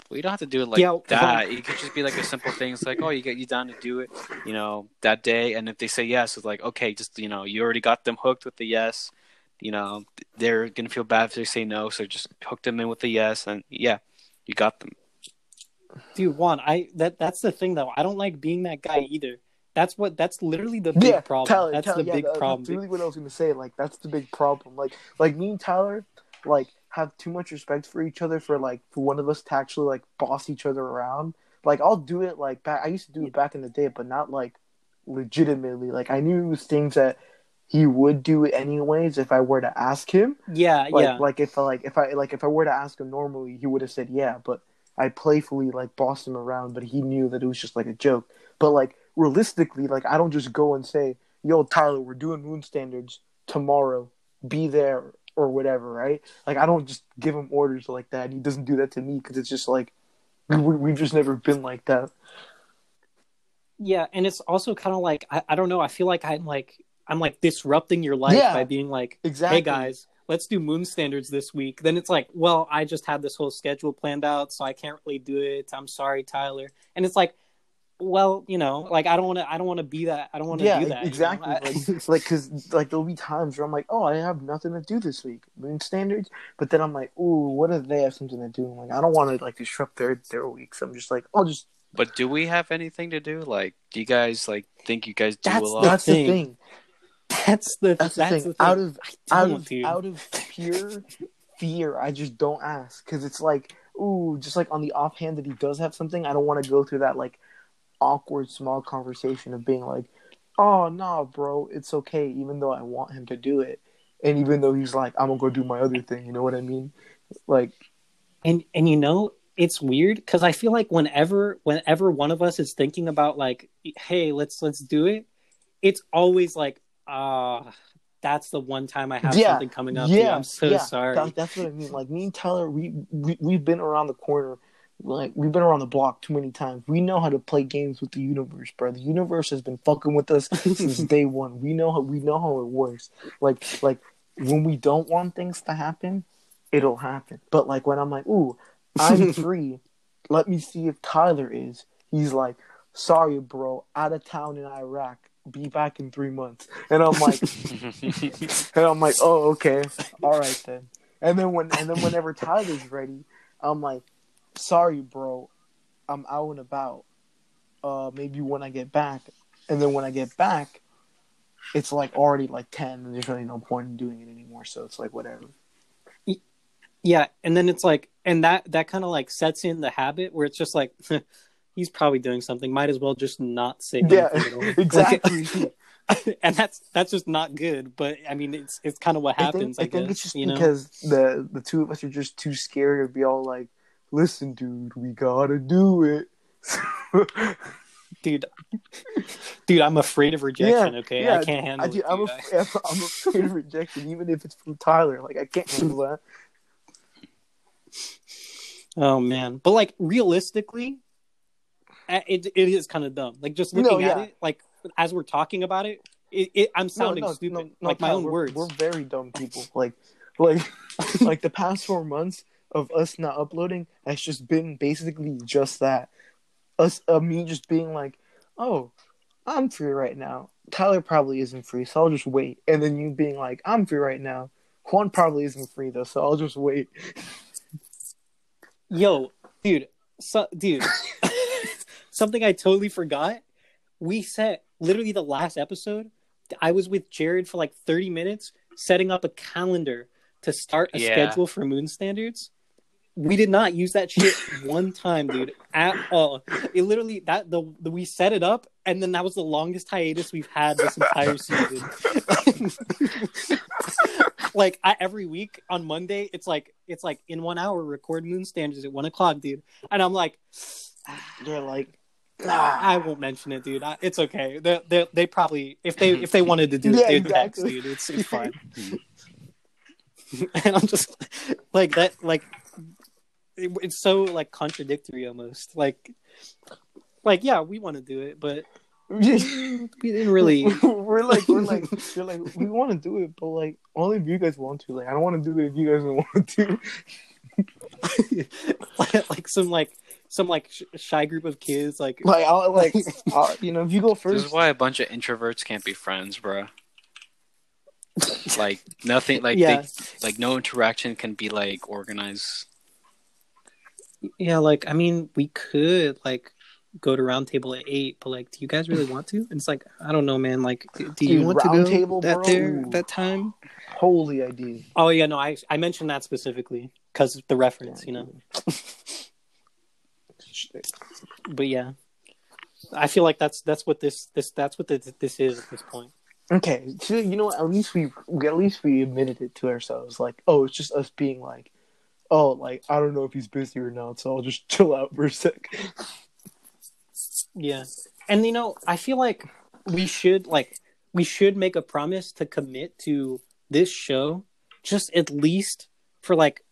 Well, you don't have to do it like Yeah, that. It could just be like a simple thing. It's like, oh, you get you down to do it, you know, that day. And if they say yes, it's like, okay, just you know, you already got them hooked with the yes. You know, they're gonna feel bad if they say no, so just hook them in with the yes, and yeah, you got them. Dude, Juan, I that that's the thing though. I don't like being that guy either. That's what that's literally the big yeah, problem. Tyler. that's Tyler, the yeah, big that- problem. That's really what I was gonna say. Like, that's the big problem. Like, like me and Tyler, like, have too much respect for each other for like for one of us to actually like boss each other around. Like, I'll do it like back. I used to do it back in the day, but not like legitimately. Like, I knew it was things that he would do anyways if I were to ask him. yeah, like yeah. like if I like if I like if I were to ask him normally, he would have said yeah, but I playfully like bossed him around, but he knew that it was just like a joke. But like realistically, like I don't just go and say, "Yo, Tyler, we're doing moon standards tomorrow. Be there or whatever." Right? Like I don't just give him orders like that. He doesn't do that to me because it's just like we, we've just never been like that. Yeah, and it's also kind of like I, I don't know. I feel like I'm like I'm like disrupting your life Yeah, by being like, Exactly. "Hey guys, let's do moon standards this week." Then it's like, "Well, I just had this whole schedule planned out, so I can't really do it. I'm sorry, Tyler." And it's like, "Well, you know, like I don't want to. I don't want to be that. I don't want to yeah, do that." you know? exactly. I- Like, like, cause like there'll be times where I'm like, oh, I have nothing to do this week, moon standards. But then I'm like, ooh, what if they have something to do? I'm like, I don't want to like disrupt their their weeks. I'm just like, I'll just. But do we have anything to do? Like, do you guys like think you guys do That's a lot? That's the thing. That's the That's the that's thing. the Out of out of dude. out of pure fear, I just don't ask because it's like, ooh, just like on the offhand that he does have something, I don't want to go through that like awkward small conversation of being like, oh no, bro, it's okay, even though I want him to do it, and even though he's like, I'm gonna go do my other thing. You know what I mean? Like, and and you know it's weird because i feel like whenever whenever one of us is thinking about like hey let's let's do it it's always like ah that's the one time i have Yeah, something coming up yeah, i'm so yeah, sorry that- that's what I mean. Like me and Tyler, we, we we've been around the corner, like we've been around the block too many times. We know how to play games with the universe, bro. The universe has been fucking with us since day one. We know how we know how it works. Like like when we don't want things to happen, it'll happen. But like when I'm like, ooh, I'm free, let me see if Tyler is. He's like, sorry, bro, out of town in Iraq. Be back in three months. And I'm like, and I'm like, oh, okay, all right then. And then when and then whenever Tyler's ready, I'm like, sorry, bro, I'm out and about. Uh, maybe when I get back. And then when I get back, it's like already like ten, and there's really no point in doing it anymore. So it's like whatever. Yeah, and then it's like, and that that kind of like sets in the habit where it's just like, he's probably doing something. Might as well just not say. Yeah, anything at all. Like, exactly. and that's that's just not good. But I mean, it's it's kind of what happens. I, think, I think guess it's just you know. because the the two of us are just too scared to be all like, "Listen, dude, we gotta do it." dude, dude, I'm afraid of rejection. okay, yeah, I can't handle I, it. I'm, af- I'm afraid of rejection, even if it's from Tyler. Like I can't handle that. Oh man, but like realistically, it it is kind of dumb. Like just looking No, at it, like as we're talking about it, it, it I'm sounding no, no, stupid, like my own we're, words. We're very dumb people. Like, like, like the past four months of us not uploading has just been basically just that. Us, uh, me just being like, "Oh, I'm free right now." Tyler probably isn't free, so I'll just wait. And then you being like, "I'm free right now." Juan probably isn't free though, so I'll just wait. Yo, dude, so, dude, something I totally forgot. We set literally the last episode. I was with Jared for like 30 minutes setting up a calendar to start a Yeah. schedule for Moon Standards. We did not use that shit one time, dude, at all. It literally that the, the we set it up, and then that was the longest hiatus we've had this entire season. like I, every week on Monday, it's like it's like in one hour record Moon Standards at one o'clock, dude. And I'm like, They're like, Ah. I won't mention it, dude. I, it's okay. They they they probably if they if they wanted to do it, Yeah, they'd text, exactly. dude. It's it's fine. and I'm just like that, like it, it's so like contradictory almost. Like like yeah, we want to do it, but we didn't really. we're like, we're like, we're like, we want to do it, but like, only if you guys want to. Like, I don't want to do it if you guys don't want to. like some like some like sh- shy group of kids like Like, I'll like, I'll, you know, if you go first This is why a bunch of introverts can't be friends, bro. like nothing, like yeah they, like no interaction can be like organized. yeah like i mean we could like go to round table at eight but like do you guys really want to and it's like i don't know man like do do you Dude, want to round go table, that bro? there that time holy idea. oh yeah no i i mentioned that specifically because the reference you know but yeah i feel like that's that's what this this that's what this, this is at this point Okay, so you know? At least we, we, at least we admitted it to ourselves. Like, oh, it's just us being like, oh, like I don't know if he's busy or not, so I'll just chill out for a sec. Yeah. And you know, I feel like we should like we should make a promise to commit to this show just at least for like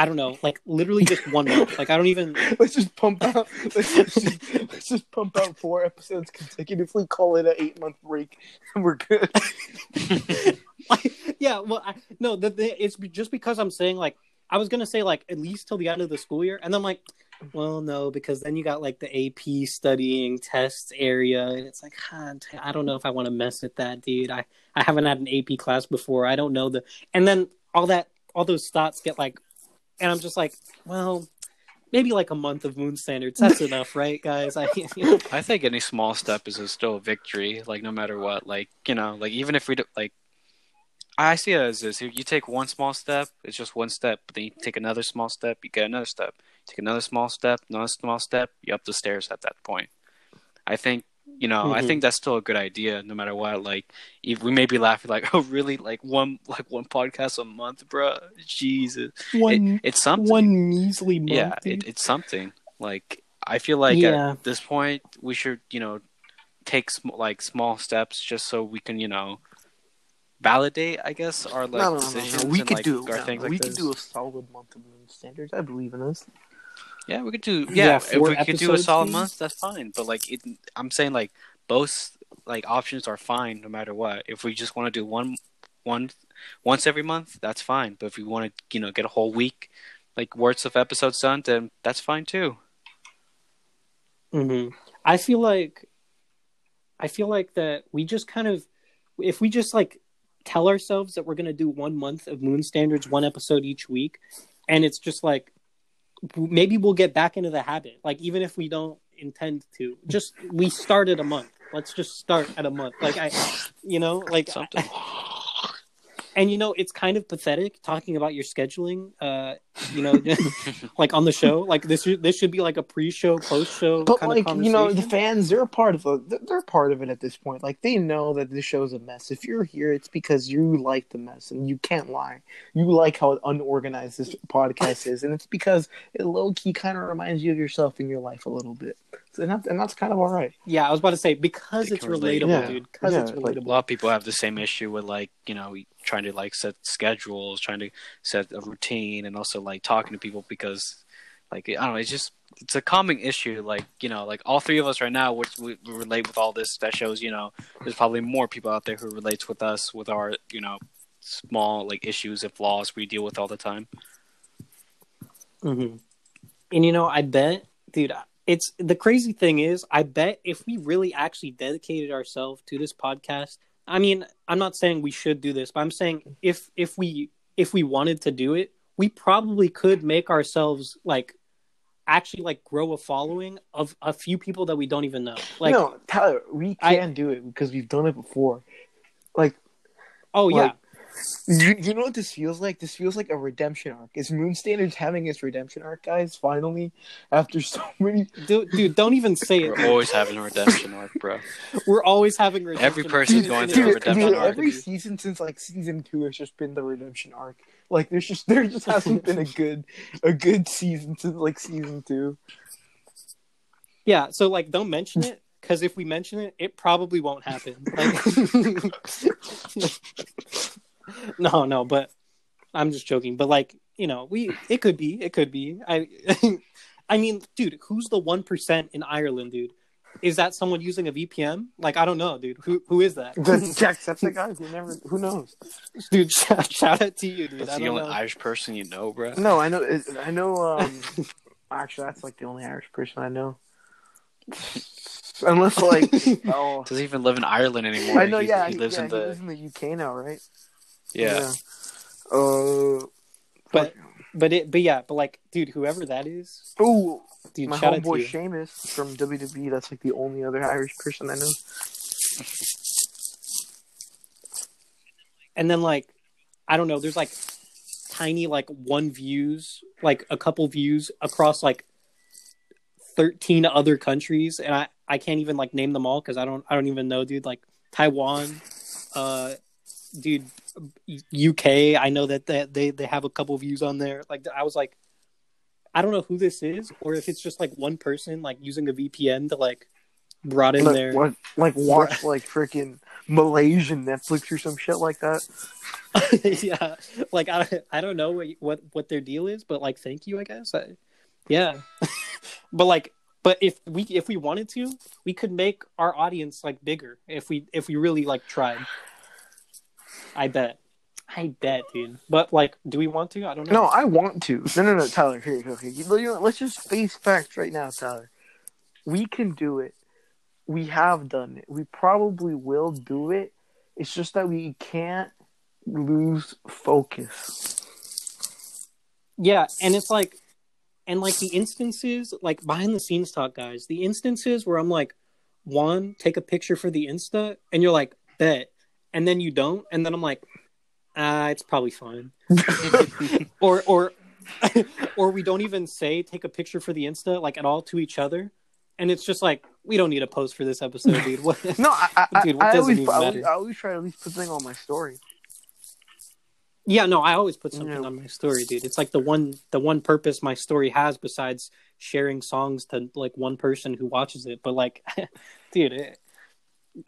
I don't know, like literally just one month. Like I don't even let's just pump out. Let's just, let's just pump out four episodes consecutively. Call it an eight month break, and we're good. like, yeah, well I, no, the, the, it's just because I'm saying like I was gonna say like at least till the end of the school year, and then I'm like, well, no, because then you got like the AP studying tests area, and it's like, ah, huh, I don't know if I want to mess with that, dude. I I haven't had an AP class before. I don't know the, and then all that, all those thoughts get like, and I'm just like, well, maybe like a month of Moon Standards. That's enough, right, guys? I, I think any small step is a still a victory. Like no matter what, like you know, like even if we do, like, I see it as this: you take one small step, it's just one step. But then you take another small step, you get another step. Take another small step, another small step, you up the stairs at that point. I think you know, I Mhm. think that's still a good idea, no matter what. Like, if we may be laughing, like, oh, really? Like one, like one podcast a month, bro? Jesus, one it, it's something. one measly month. yeah, it, it's something. Like, I feel like Yeah. at this point we should, you know, take sm- like small steps just so we can, you know, validate, I guess, our like decisions We and could like do. our no, things we like could this. do a solid month of moon standards. I believe in us. Yeah, we could do. Yeah, Yeah, if we could do a solid maybe? month, that's fine. But like, it, I'm saying like both like options are fine no matter what. If we just want to do one one once every month, that's fine. But if we want to, you know, get a whole week like worth of episodes done, then that's fine too. hmm I feel like, I feel like that we just kind of, if we just like tell ourselves that we're gonna do one month of Moon Standards, one episode each week, and it's just like maybe we'll get back into the habit. Like even if we don't intend to, just we started a month. Let's just start at a month. Like I, you know, like Something. And you know it's kind of pathetic talking about your scheduling uh you know like on the show like this should- this should be like a pre-show post-show But kind like of you know, the fans they're a part of it. They're part of it at this point. Like they know that this show's a mess. If you're here, it's because you like the mess, and you can't lie. You like how unorganized this podcast is, and it's because it low key kind of reminds you of yourself in your life a little bit. So, and, that's, and that's kind of all right. yeah i was about to say because They it's can relate. relatable Yeah. dude because Yeah, it's like- a lot of people have the same issue with like you know trying to like set schedules trying to set a routine and also like talking to people because like i don't know it's just it's a common issue like you know like all three of us right now which we, we relate with all this that shows you know there's probably more people out there who relates with us with our you know small like issues and flaws we deal with all the time. Hmm and you know i bet dude it's the crazy thing is i bet if we really actually dedicated ourselves to this podcast i mean i'm not saying we should do this but i'm saying if if we if we wanted to do it we probably could make ourselves like actually like grow a following of a few people that we don't even know like no, Tyler, we I- can do it because we've done it before. Like oh yeah like, You, you know what this feels like? This feels like a redemption arc. Is Moon Standards having its redemption arc, guys? Finally, after so many. dude, dude don't even say it we're always having a redemption arc bro we're always having redemption Every person's going It's through a redemption dude, arc. every season since like season two has just been the redemption arc. Like there's just there just hasn't been a good a good season since like season two. Yeah, so like don't mention it because if we mention it, it probably won't happen. Like, no, no, but I'm just joking. But like you know, we it could be, it could be. I, I mean, dude, who's the one percent in Ireland, dude? Is that someone using a VPN? Like I don't know, dude. Who who is that? That's the guy Who never? Who knows? dude, shout, shout out to you, dude. that's I the only know. irish person you know bro No, I know. I know. Um, actually, that's like the only Irish person I know. Unless like, oh, does he even live in ireland anymore I know. he, yeah, he lives yeah, in the he lives in the UK now, right? Yeah. Uh, But but it but yeah, but like, dude, whoever that is, oh, dude, my shout homeboy you. Sheamus from WWE. That's like the only other Irish person I know. and then like i don't know there's like tiny like one views like a couple views across like 13 other countries and i i can't even like name them all because i don't i don't even know dude like taiwan uh dude uk i know that they, they they have a couple views on there like i was like i don't know who this is or if it's just like one person like using a vpn to like brought in Like, there what, like watch like freaking Malaysian Netflix or some shit like that. yeah, like I, I don't know what, what what their deal is, but like thank you, I guess. I, yeah, but like, but if we if we wanted to, we could make our audience like bigger if we if we really like tried. I bet, I bet, dude. But like, do we want to? I don't know. No, I want to. No, no, no, Tyler. Here, here, here. You know, let's just face facts right now, Tyler. We can do it. We have done it. We probably will do it. It's just that we can't lose focus. Yeah, and it's like, and like the instances, like behind the scenes talk, guys. The instances where I'm like, one, take a picture for the Insta, and you're like, bet, and then you don't, and then I'm like, ah, it's probably fine. or or or we don't even say take a picture for the Insta like at all to each other, and it's just like we don't need a post for this episode, dude. What? No, I, I, Dude, what I, I always, always? I always try to at least put something on my story. Yeah, no, I always put something Yeah. on my story, dude. It's like the one the one purpose my story has besides sharing songs to like one person who watches it. But like, dude, it,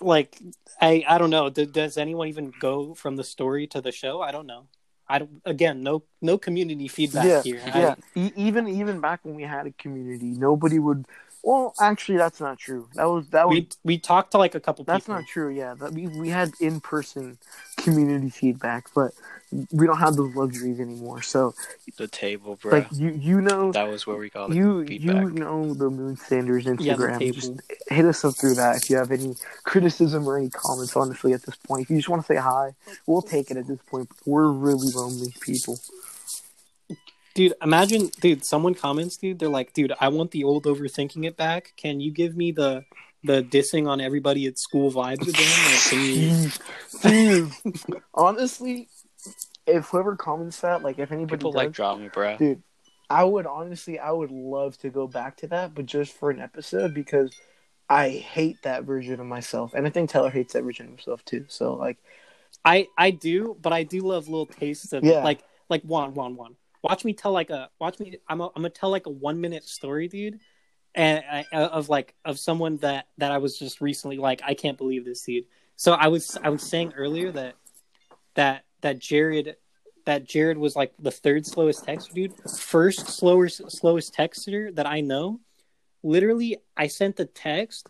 like I I don't know. D- does anyone even go from the story to the show? I don't know. I don't. Again, no no community feedback yeah, here. Yeah. E- even even back when we had a community, nobody would Well, actually, that's not true. That was that was We we talked to like a couple that's people. not true. Yeah, that we we had in person community feedback, but we don't have those luxuries anymore. So, The table, bro. like you you know that was where we got the you feedback. you know the Moon Standards Instagram. table. just hit us up through that if you have any criticism or any comments. Honestly, at this point, if you just want to say hi, we'll take it. At this point, we're really lonely people. Dude, imagine, dude, someone comments, dude, they're like, dude, I want the old overthinking it back. Can you give me the the dissing on everybody at school vibes again? Like, can you... Honestly, if whoever comments that, like if anybody People does, like drop me, bro. dude, I would honestly, I would love to go back to that, but just for an episode because I hate that version of myself, and I think Taylor hates that version of himself too. So like, I I do, but I do love little tastes of Yeah. like like one one one. Watch me tell like a watch me. I'm a, I'm gonna tell like a one minute story, dude, and I, of like of someone that that I was just recently like I can't believe this, dude. So I was I was saying earlier that that that Jared that Jared was like the third slowest texter, dude. First slowest slowest texter that I know. Literally, I sent the text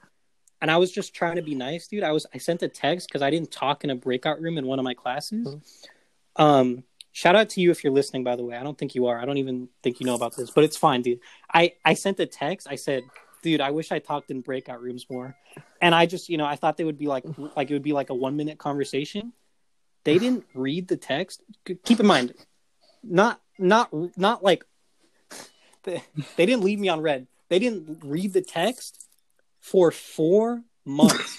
and I was just trying to be nice, dude. I was I sent a text because I didn't talk in a breakout room in one of my classes. Um, shout out to you if you're listening, by the way. I don't think you are. I don't even think you know about this, but it's fine, dude. I I sent a text. I said, dude, I wish I talked in breakout rooms more. And I just, you know, I thought they would be like like it would be like a one minute conversation. They didn't read the text. Keep in mind, not not not like they, they didn't leave me on red. They didn't read the text for four months.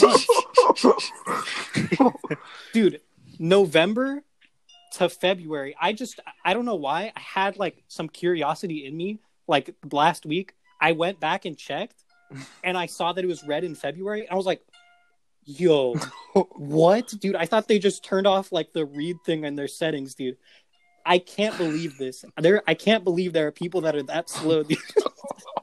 four months. Dude, November to February, I just I don't know why. I had like some curiosity in me. Like last week, I went back and checked and I saw that it was red in February. And I was like, yo, what? Dude, I thought they just turned off like the read thing in their settings, dude. I can't believe this. There I can't believe there are people that are that slow, dude.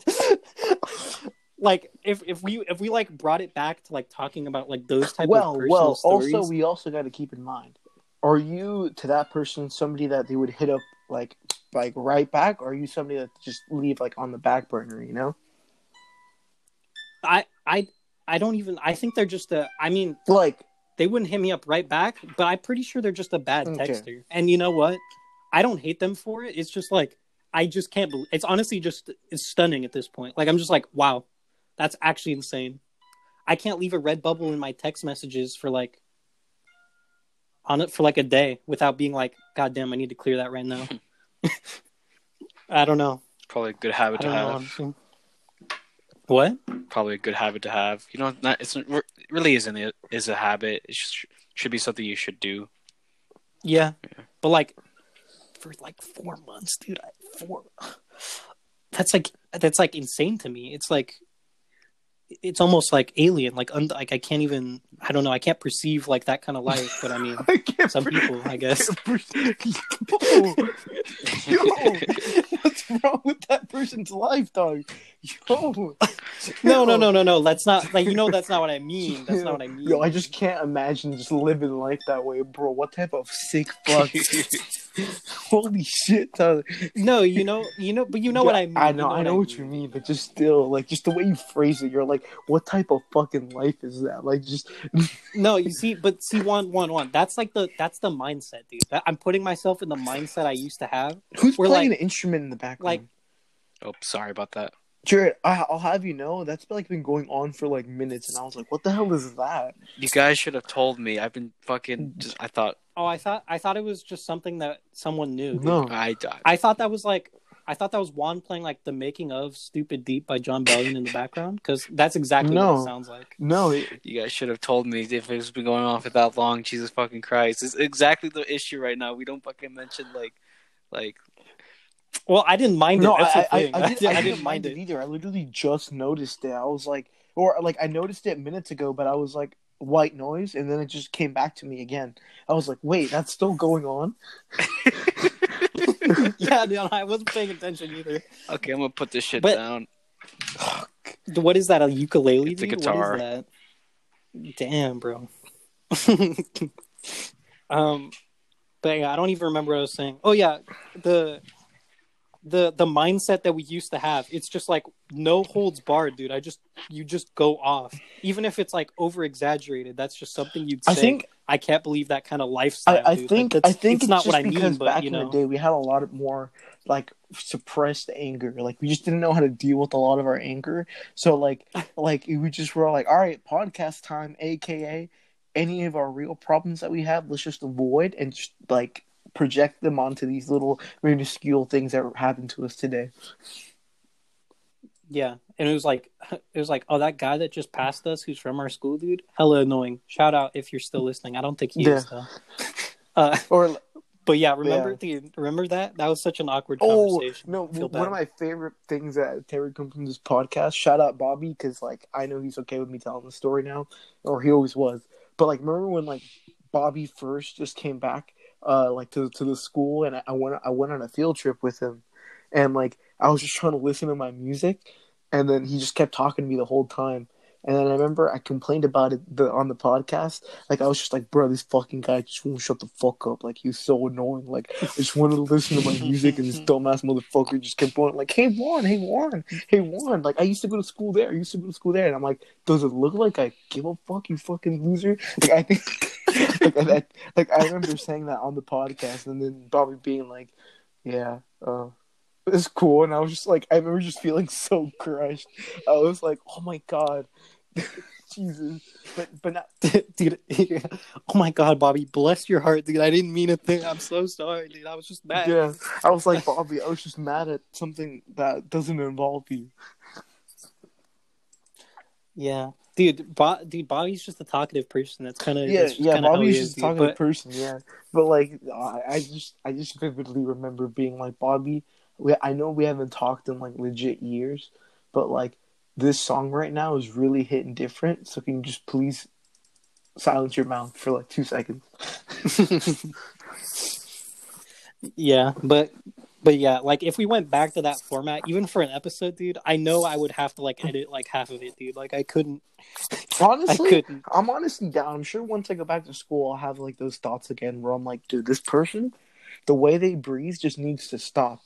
like if if we if we like brought it back to like talking about like those type well, of personal well. stories. Also, we also got to keep in mind: Are you to that person somebody that they would hit up like like right back, or are you somebody that just leave like on the back burner? You know, I I I don't even I think they're just a I mean like they wouldn't hit me up right back, but I'm pretty sure they're just a bad Okay. texter. And you know what? I don't hate them for it. It's just like I just can't believe it's honestly just it's stunning at this point. Like I'm just like, wow, that's actually insane. I can't leave a red bubble in my text messages for like on it for like a day without being like, God damn, I need to clear that right now. I don't know. Probably a good habit to don't know. What? Probably a good habit to have. You know, not it's it really isn't it is a habit. It sh- should be something you should do. Yeah. But like for like four months, dude. I, four. That's like that's like insane to me. It's like it's almost like alien. Like un- like I can't even. I don't know. I can't perceive like that kind of life. But I mean, I some people, I guess. Yo, yo, what's wrong with that person's life, dog? Yo, No, no, no, no, no. That's not like you know. That's not what I mean. That's not what I mean. Yo, I just can't imagine just living life that way, bro. What type of sick fuck? Holy shit, dog. no. You know. You know. But you know what I mean. I know, You I know what you mean, but just still, like, just the way you phrase it, you're like, what type of fucking life is that? Like, just No, you see, but see, one, one, one. That's like the that's the mindset, dude. That, I'm putting myself in the mindset I used to have. who's We're playing like- an instrument in the background? like- oh, sorry about that. Jared, I, I'll have you know that's like been going on for like minutes, and I was like, what the hell is that? You guys should have told me. I've been fucking. Just I thought Oh, I thought I thought it was just something that someone knew. No, I I thought that was like I thought that was Juan playing like the making of "Stupid Deep" by Jon Bellion in the background because that's exactly what it sounds like. no, it, You guys should have told me if it's been going on for that long. Jesus fucking Christ! It's exactly the issue right now. We don't fucking mention like, like Well, I didn't mind it. no, That's I, the I, thing. I, did, I, I didn't mind it either. I literally just noticed it. I was like, or like I noticed it minutes ago, but I was like, white noise, and then it just came back to me again. I was like, wait, that's still going on. yeah, no, I wasn't paying attention either. okay, I'm gonna put this shit But- down. What is that? A ukulele? It's a guitar. What is that? Damn, bro. um, but yeah, I don't even remember what I was saying. Oh yeah, the the the mindset that we used to have. It's just like no holds barred, dude. I just you just go off, even if it's like over exaggerated. That's just something you'd say. I think I can't believe that kind of lifestyle. I, I think Like, I that's- think it's it's not what I mean, but back you in the day we had a lot of more like suppressed anger. Like we just didn't know how to deal with a lot of our anger. So like like we just were like, all right, podcast time, aka any of our real problems that we have, let's just avoid and just like project them onto these little minuscule things that happen to us today. yeah. And it was like it was like, oh, that guy that just passed us, who's from our school, dude, hella annoying. Shout out if you're still listening. I don't think he is though. Uh, Or but yeah, remember the remember that that was such an awkward Oh conversation. no! One of my favorite things that Terry comes from this podcast. Shout out Bobby because like I know he's okay with me telling the story now, or he always was. But like, remember when like Bobby first just came back, uh, like to to the school, and I, I went I went on a field trip with him, and like I was just trying to listen to my music, and then he just kept talking to me the whole time. And then I remember I complained about it the, on the podcast. Like I was just like, bro, this fucking guy just won't shut the fuck up. Like he's so annoying. Like I just wanted to listen to my music, and this dumbass motherfucker just kept going like, "Hey Juan, hey Juan, hey Juan." Like I used to go to school there. I used to go to school there, and I'm like, does it look like I give a fuck, you fucking loser? Like I think, like I, like I remember saying that on the podcast, and then Bobby being like, "Yeah, uh, it's cool," and I was just like, I remember just feeling so crushed. I was like, "Oh my god." Jesus, but but not, dude. oh my god, Bobby, bless your heart, dude. I didn't mean a thing. I'm so sorry, dude. I was just mad. yeah. I was like Bobby. I was just mad at something that doesn't involve you. Yeah, dude. Bo- dude, Bobby's just a talkative person. That's kind of Yeah, yeah. Bobby's just is, a dude. talking But- person. Yeah, but like I, I just I just vividly remember being like Bobby. We, I know we haven't talked in like legit years, but like this song right now is really hitting different. So can you just please silence your mouth for like two seconds? Yeah, but but yeah, like if we went back to that format, even for an episode, dude, I know I would have to like edit like half of it, dude. Like I couldn't. Honestly, I couldn't. I'm honestly down. I'm sure once I go back to school, I'll have like those thoughts again where I'm like, dude, this person, the way they breathe just needs to stop.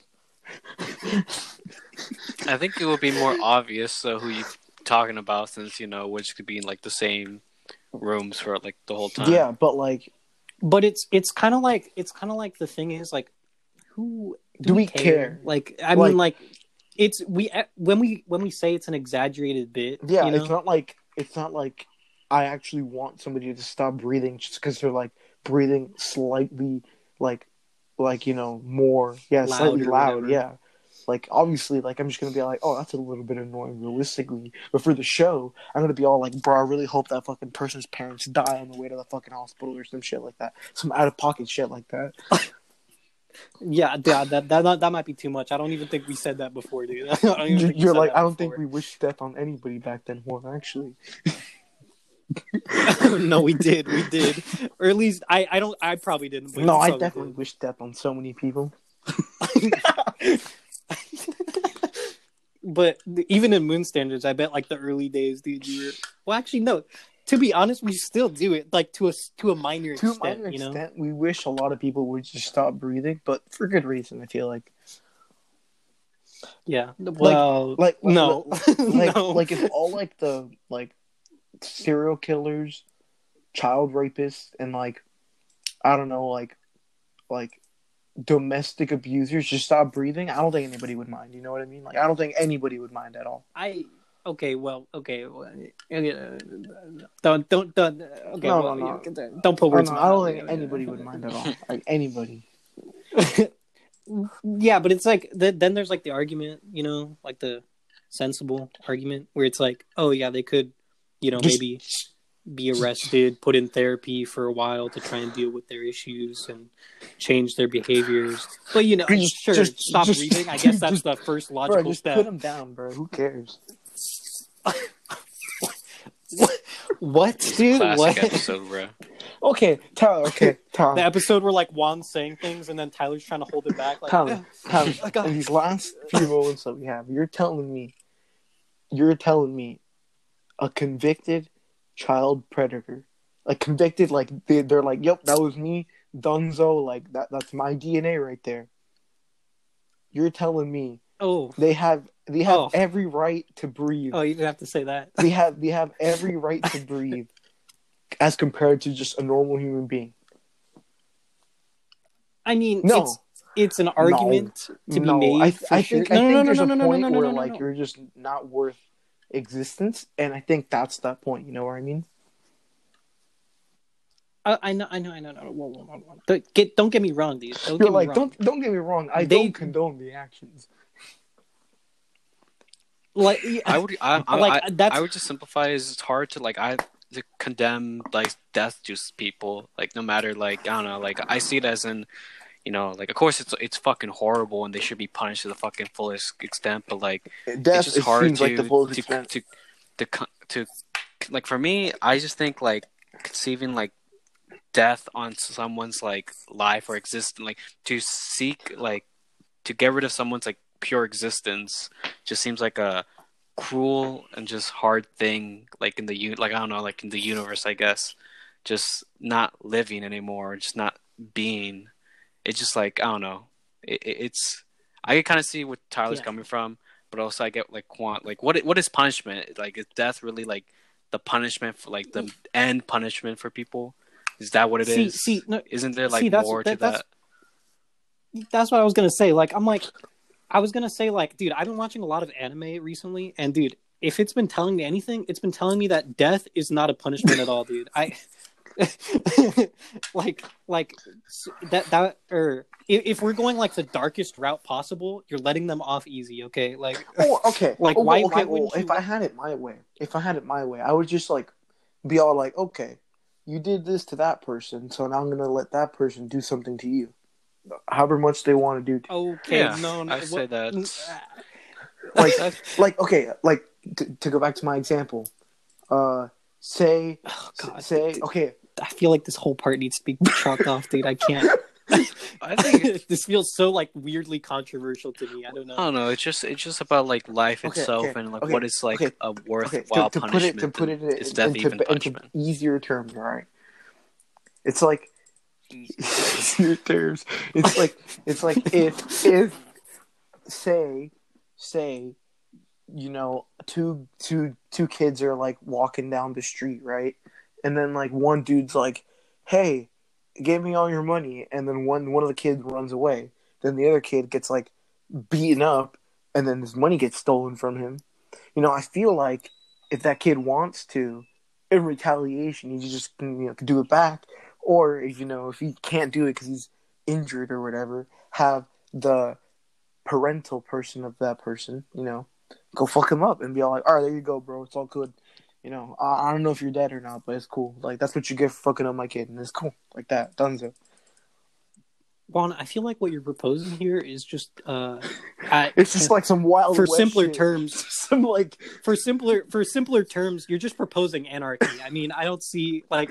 I think it would be more obvious so who you talking about since you know which could be in like the same rooms for like the whole time. Yeah, but like, But it's it's kind of like it's kind of like the thing is like, who Do we care? Like I Like- mean, like it's we eh, when we when we say it's an exaggerated bit. yeah, you know? it's not like it's not like I actually want somebody to stop breathing just because they're like breathing slightly, like, like you know, more, yeah, Loud slightly loud, whatever. yeah. Like obviously, like I'm just gonna be like, oh, that's a little bit annoying, realistically. But for the show, I'm gonna be all like, bro, I really hope that fucking person's parents die on the way to the fucking hospital or some shit like that, some out of pocket shit like that. Yeah, yeah, that that that, that might be too much. I don't even think we said that before, dude. I don't even You're, like, I don't think we wished death on anybody back then, Juan. Actually, no, we did, we did, or at least I, I don't, I probably didn't. No, I definitely did. wished death on so many people. But even in Moon Standards, I bet like the early days, dude, you were. Well, actually, no. To be honest, we still do it, like to a to a minor to a extent, minor you know. extent, we wish a lot of people would just stop breathing, but for good reason. I feel like, Yeah. Well, like, no, like, no. like if all like the like serial killers, child rapists, and like I don't know, like like domestic abusers just stop breathing, I don't think anybody would mind. You know what I mean? Like, I don't think anybody would mind at all. I okay, well, okay, well, uh, don't don't don't. Okay, No, well, no, yeah, don't put words. don't, in my I don't mouth. think anybody would mind at all. Like anybody. yeah, but it's like th- then there's like the argument, you know, like the sensible argument where it's like, oh yeah, they could, you know, maybe be arrested, put in therapy for a while to try and deal with their issues and change their behaviors. But you know, Just- sure, just- stop just- breathing. I guess that's the first Bro, logical just step. put him down, bro. Who cares? What, dude? Classic What? episode, bro. Okay, Tyler. Okay, Tom. The episode where like Juan's saying things and then Tyler's trying to hold it back. Like, Tyler, oh, Tyler, I got these last few moments that we have, you're telling me, you're telling me, a convicted child predator, like convicted, like they, they're like, yep, that was me, Dunzo, like that, that's my DNA right there. you're telling me Oh, they have they have Oh. every right to breathe. oh, you didn't have to say that. They have they have every right to breathe as compared to just a normal human being. I mean, No. it's it's an argument to be no, made. I, for I sure. think no, I think no, no, there's no, a no, no, point no, no, where no, no, like no. you're just not worth existence, and I think that's that point. You know what I mean? I, I know, I know, I know. No, whoa, whoa, whoa, whoa. Don't get, don't get me wrong, dude. Don't You're get me like, wrong. don't don't get me wrong. I They- don't condone the actions. Like. I would, I, I, Like, I, that's- I would just simplify. Is it's hard to like I to condemn like death to people. Like no matter like I don't know. Like I see it as in, you know, like of course it's it's fucking horrible and they should be punished to the fucking fullest extent. But like Death it's just it hard to like the fullest to, to to to like for me. I just think like conceiving like death on someone's like life or existence, like to seek like to get rid of someone's like pure existence, just seems like a cruel and just hard thing. Like in the u- like I don't know, like in the universe, I guess, just not living anymore, just not being. It's just like I don't know. It, it, it's I can kind of see where Tyler's Yeah. coming from, but also I get like quant like what what is punishment? Like is death really like the punishment for like the end punishment for people? Is that what it is? see, see, no, Isn't there like see, that's- more that- to that's- that? that's what I was gonna say. Like, I'm like, I was gonna say, like, dude, I've been watching a lot of anime recently, and dude, if it's been telling me anything, it's been telling me that death is not a punishment at all, dude. I like, like that that er, or if, if we're going like the darkest route possible, you're letting them off easy, okay? Like, Oh, okay. Like, Oh, why- oh, okay, why well, you if I had it my way, if I had it my way, I would just like be all like, okay, you did this to that person, so now I'm gonna let that person do something to you, however much they want to do. To okay, Yeah, no, no, I say that. Like, like, okay, like to, to go back to my example, uh, say, oh, God, say, okay, I feel like this whole part needs to be chopped off, dude. I can't. I think this feels so like weirdly controversial to me. I don't know. I don't know. It's just it's just about like life Okay, itself okay, and like okay, what is like okay, a okay, worthwhile to, to put punishment. it to put it in, is death into, even into punishment? easier terms, all right? It's like terms. It's like it's like if if say say you know two two two kids are like walking down the street, right? And then like one dude's like, "Hey, give me all your money," and then one one of the kids runs away. Then the other kid gets like beaten up, and then his money gets stolen from him. You know, I feel like if that kid wants to, in retaliation, he just you know, can do it back. Or you know if he can't do it because he's injured or whatever, have the parental person of that person, you know, go fuck him up and be all like, all right, there you go, bro, it's all good. You know, I, I don't know if you're dead or not, but it's cool. Like that's what you get for fucking up my kid, and it's cool like that. Dunzo. Juan, I feel like what you're proposing here is just uh, I, It's just like some wild for simpler shit. terms. some like For simpler for simpler terms, you're just proposing anarchy. I mean, I don't see like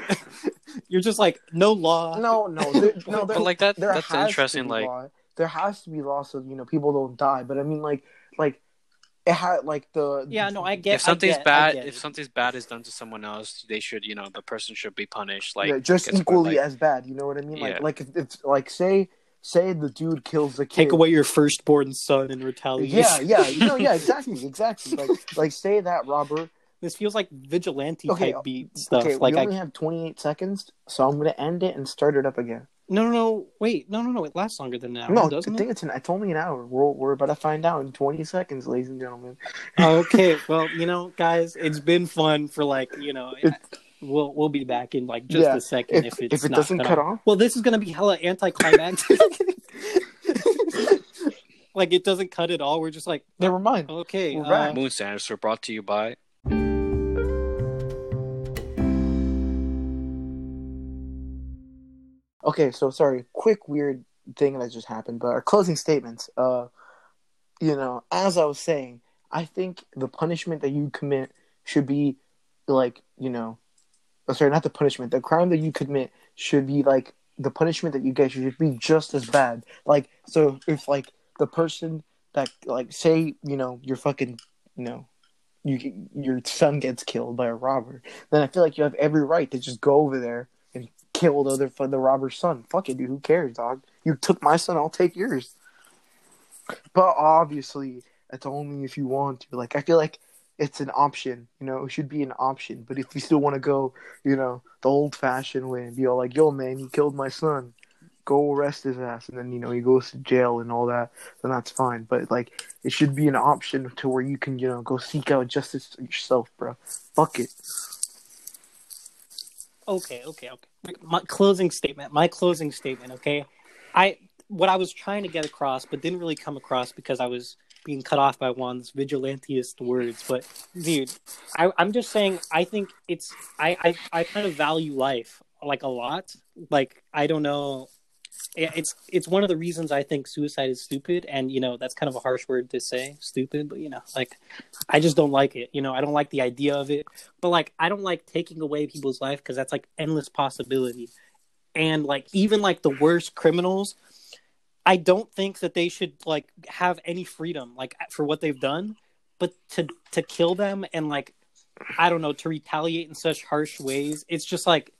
you're just like no law. no, no, there, no. But like that there that's interesting. Like law. there has to be law so you know people don't die. But I mean, like, like it had like the Yeah, no, I get. if something's I get, bad, if something's bad is done to someone else, they should you know the person should be punished. Like yeah, just equally like- as bad. You know what I mean? Like, Yeah. like if it's like say say the dude kills the kid. take away your firstborn son in retaliation. Yeah, yeah, you know, yeah, exactly, exactly. Like, like say that, Robert. This feels like vigilante Okay, type beat stuff. Okay, like we I only have 28 seconds, so I'm gonna end it and start it up again. No no no wait no no no it lasts longer than an hour no, I doesn't think it? it's an, it's only an hour. We're we're about to find out in 20 seconds, ladies and gentlemen. okay, well you know guys, it's been fun for like you know. It- We'll we'll be back in like just Yeah, a second If, if, it's if it not doesn't cut off. off, Well, this is gonna be hella anticlimactic. like it doesn't cut at all. We're just like, never mind. okay, We're uh, back. Moon Standards were brought to you by. Okay, so sorry, quick weird thing that just happened, but our closing statements. Uh, you know, as I was saying, I think the punishment that you commit should be like, you know, oh, sorry, not the punishment. The crime that you commit should be like the punishment that you get should be just as bad. Like, so if like the person that like say, you know, you're fucking, you know, you your son gets killed by a robber, then I feel like you have every right to just go over there and kill the other for the robber's son. Fuck it, dude. Who cares, dog? You took my son, I'll take yours. But obviously, it's only if you want to. Like, I feel like it's an option. You know, it should be an option. But if you still want to go, you know, the old-fashioned way and be all like, "Yo, man, you killed my son," go arrest his ass, and then you know he goes to jail and all that, then that's fine. But like, it should be an option to where you can, you know, go seek out justice yourself, bro. Fuck it. Okay, okay, okay. My closing statement. My closing statement. Okay, I what I was trying to get across, but didn't really come across because I was being cut off by Juan's vigilanteist words. But dude, I, I'm just saying. I think it's. I, I I kind of value life like a lot. Like I don't know. It's it's one of the reasons I think suicide is stupid, and you know that's kind of a harsh word to say, stupid. But you know, like I just don't like it. You know, I don't like the idea of it. But like I don't like taking away people's life because that's like endless possibility. And like even like the worst criminals, I don't think that they should like have any freedom like for what they've done. But to to kill them and like I don't know to retaliate in such harsh ways, it's just like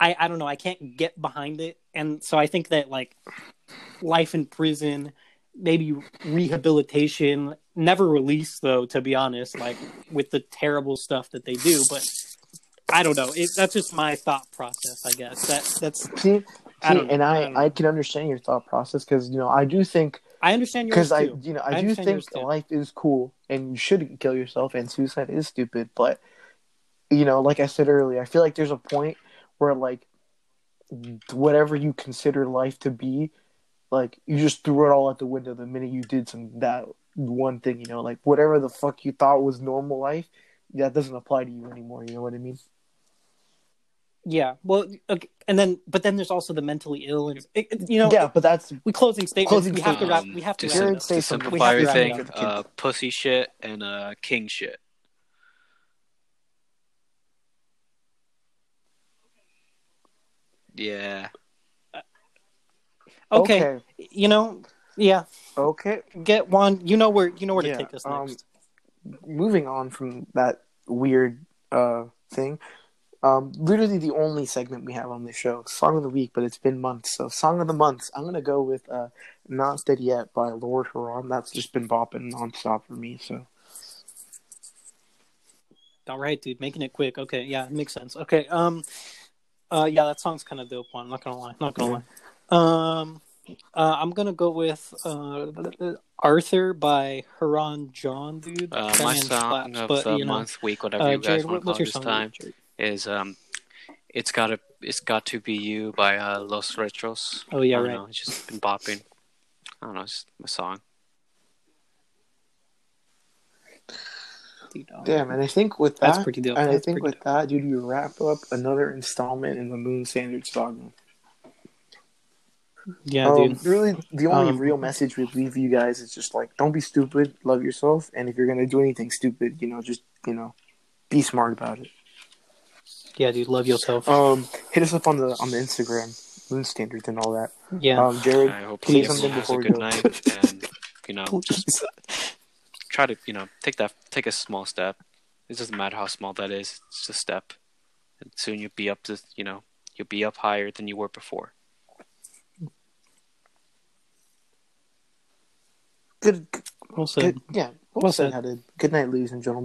I, I don't know, I can't get behind it. And so I think that like life in prison, maybe rehabilitation, never release though, to be honest, like with the terrible stuff that they do. But I don't know. It, that's just my thought process, I guess. That that's See, I see don't- and I I, I, can understand your thought process because you know I do think I understand because I too. you know I I, do think life is cool and you shouldn't kill yourself and suicide is stupid but you know like I said earlier I feel like there's a point where like whatever you consider life to be like you just threw it all out the window the minute you did some that one thing you know like whatever the fuck you thought was normal life that doesn't apply to you anymore you know what I mean Yeah. Well, okay. and then but then there's also the mentally ill and it, it- you know yeah but that's we closing statements. Closing we have to wrap. Um, We have to to, wrap Jared it say to. We simplify have to wrap everything, uh, pussy shit and uh, king shit. Yeah. Okay. okay You know. Yeah. okay Get one. You know where. You know where to Yeah, take this um, next. moving on from that weird uh thing um literally the only segment we have on this show song of the week but it's been months so song of the month i'm gonna go with uh not dead yet by Lord Huron that's just been bopping nonstop for me so All right, dude, making it quick. Okay, yeah, it makes sense. Okay, um, uh, yeah, that song's kind of dope. One, not gonna lie, not gonna lie. Um, uh, I'm gonna go with uh, Arthur by Haran John, dude. Uh, That my song slaps, of but, the you know, month, week, whatever Uh, you guys Jared, want to call this time, Jared? is um, it's gotta, it's got to be you by uh, Los Retros. Oh yeah, right. know, it's just been bopping. I don't know, it's just my song. Dude, damn and i think with That's that pretty dope. and i think pretty with that dude you wrap up another installment in the moon standard saga Yeah, um, dude. really the only Um, real message we leave you guys is just like don't be stupid love yourself and if you're gonna do anything stupid you know just you know be smart about it Yeah, dude. Love yourself. Um, hit us up on the on the Instagram, Moon Standards and all that. yeah. Um, Jared, I hope say everyone something has a before we good go. night, and you know, just try to, you know, take that, take a small step. It doesn't matter how small that is; it's a step, and soon you'll be up to, you know, you'll be up higher than you were before. good, well said. good, yeah. Well Well said, said. Good night, ladies and gentlemen.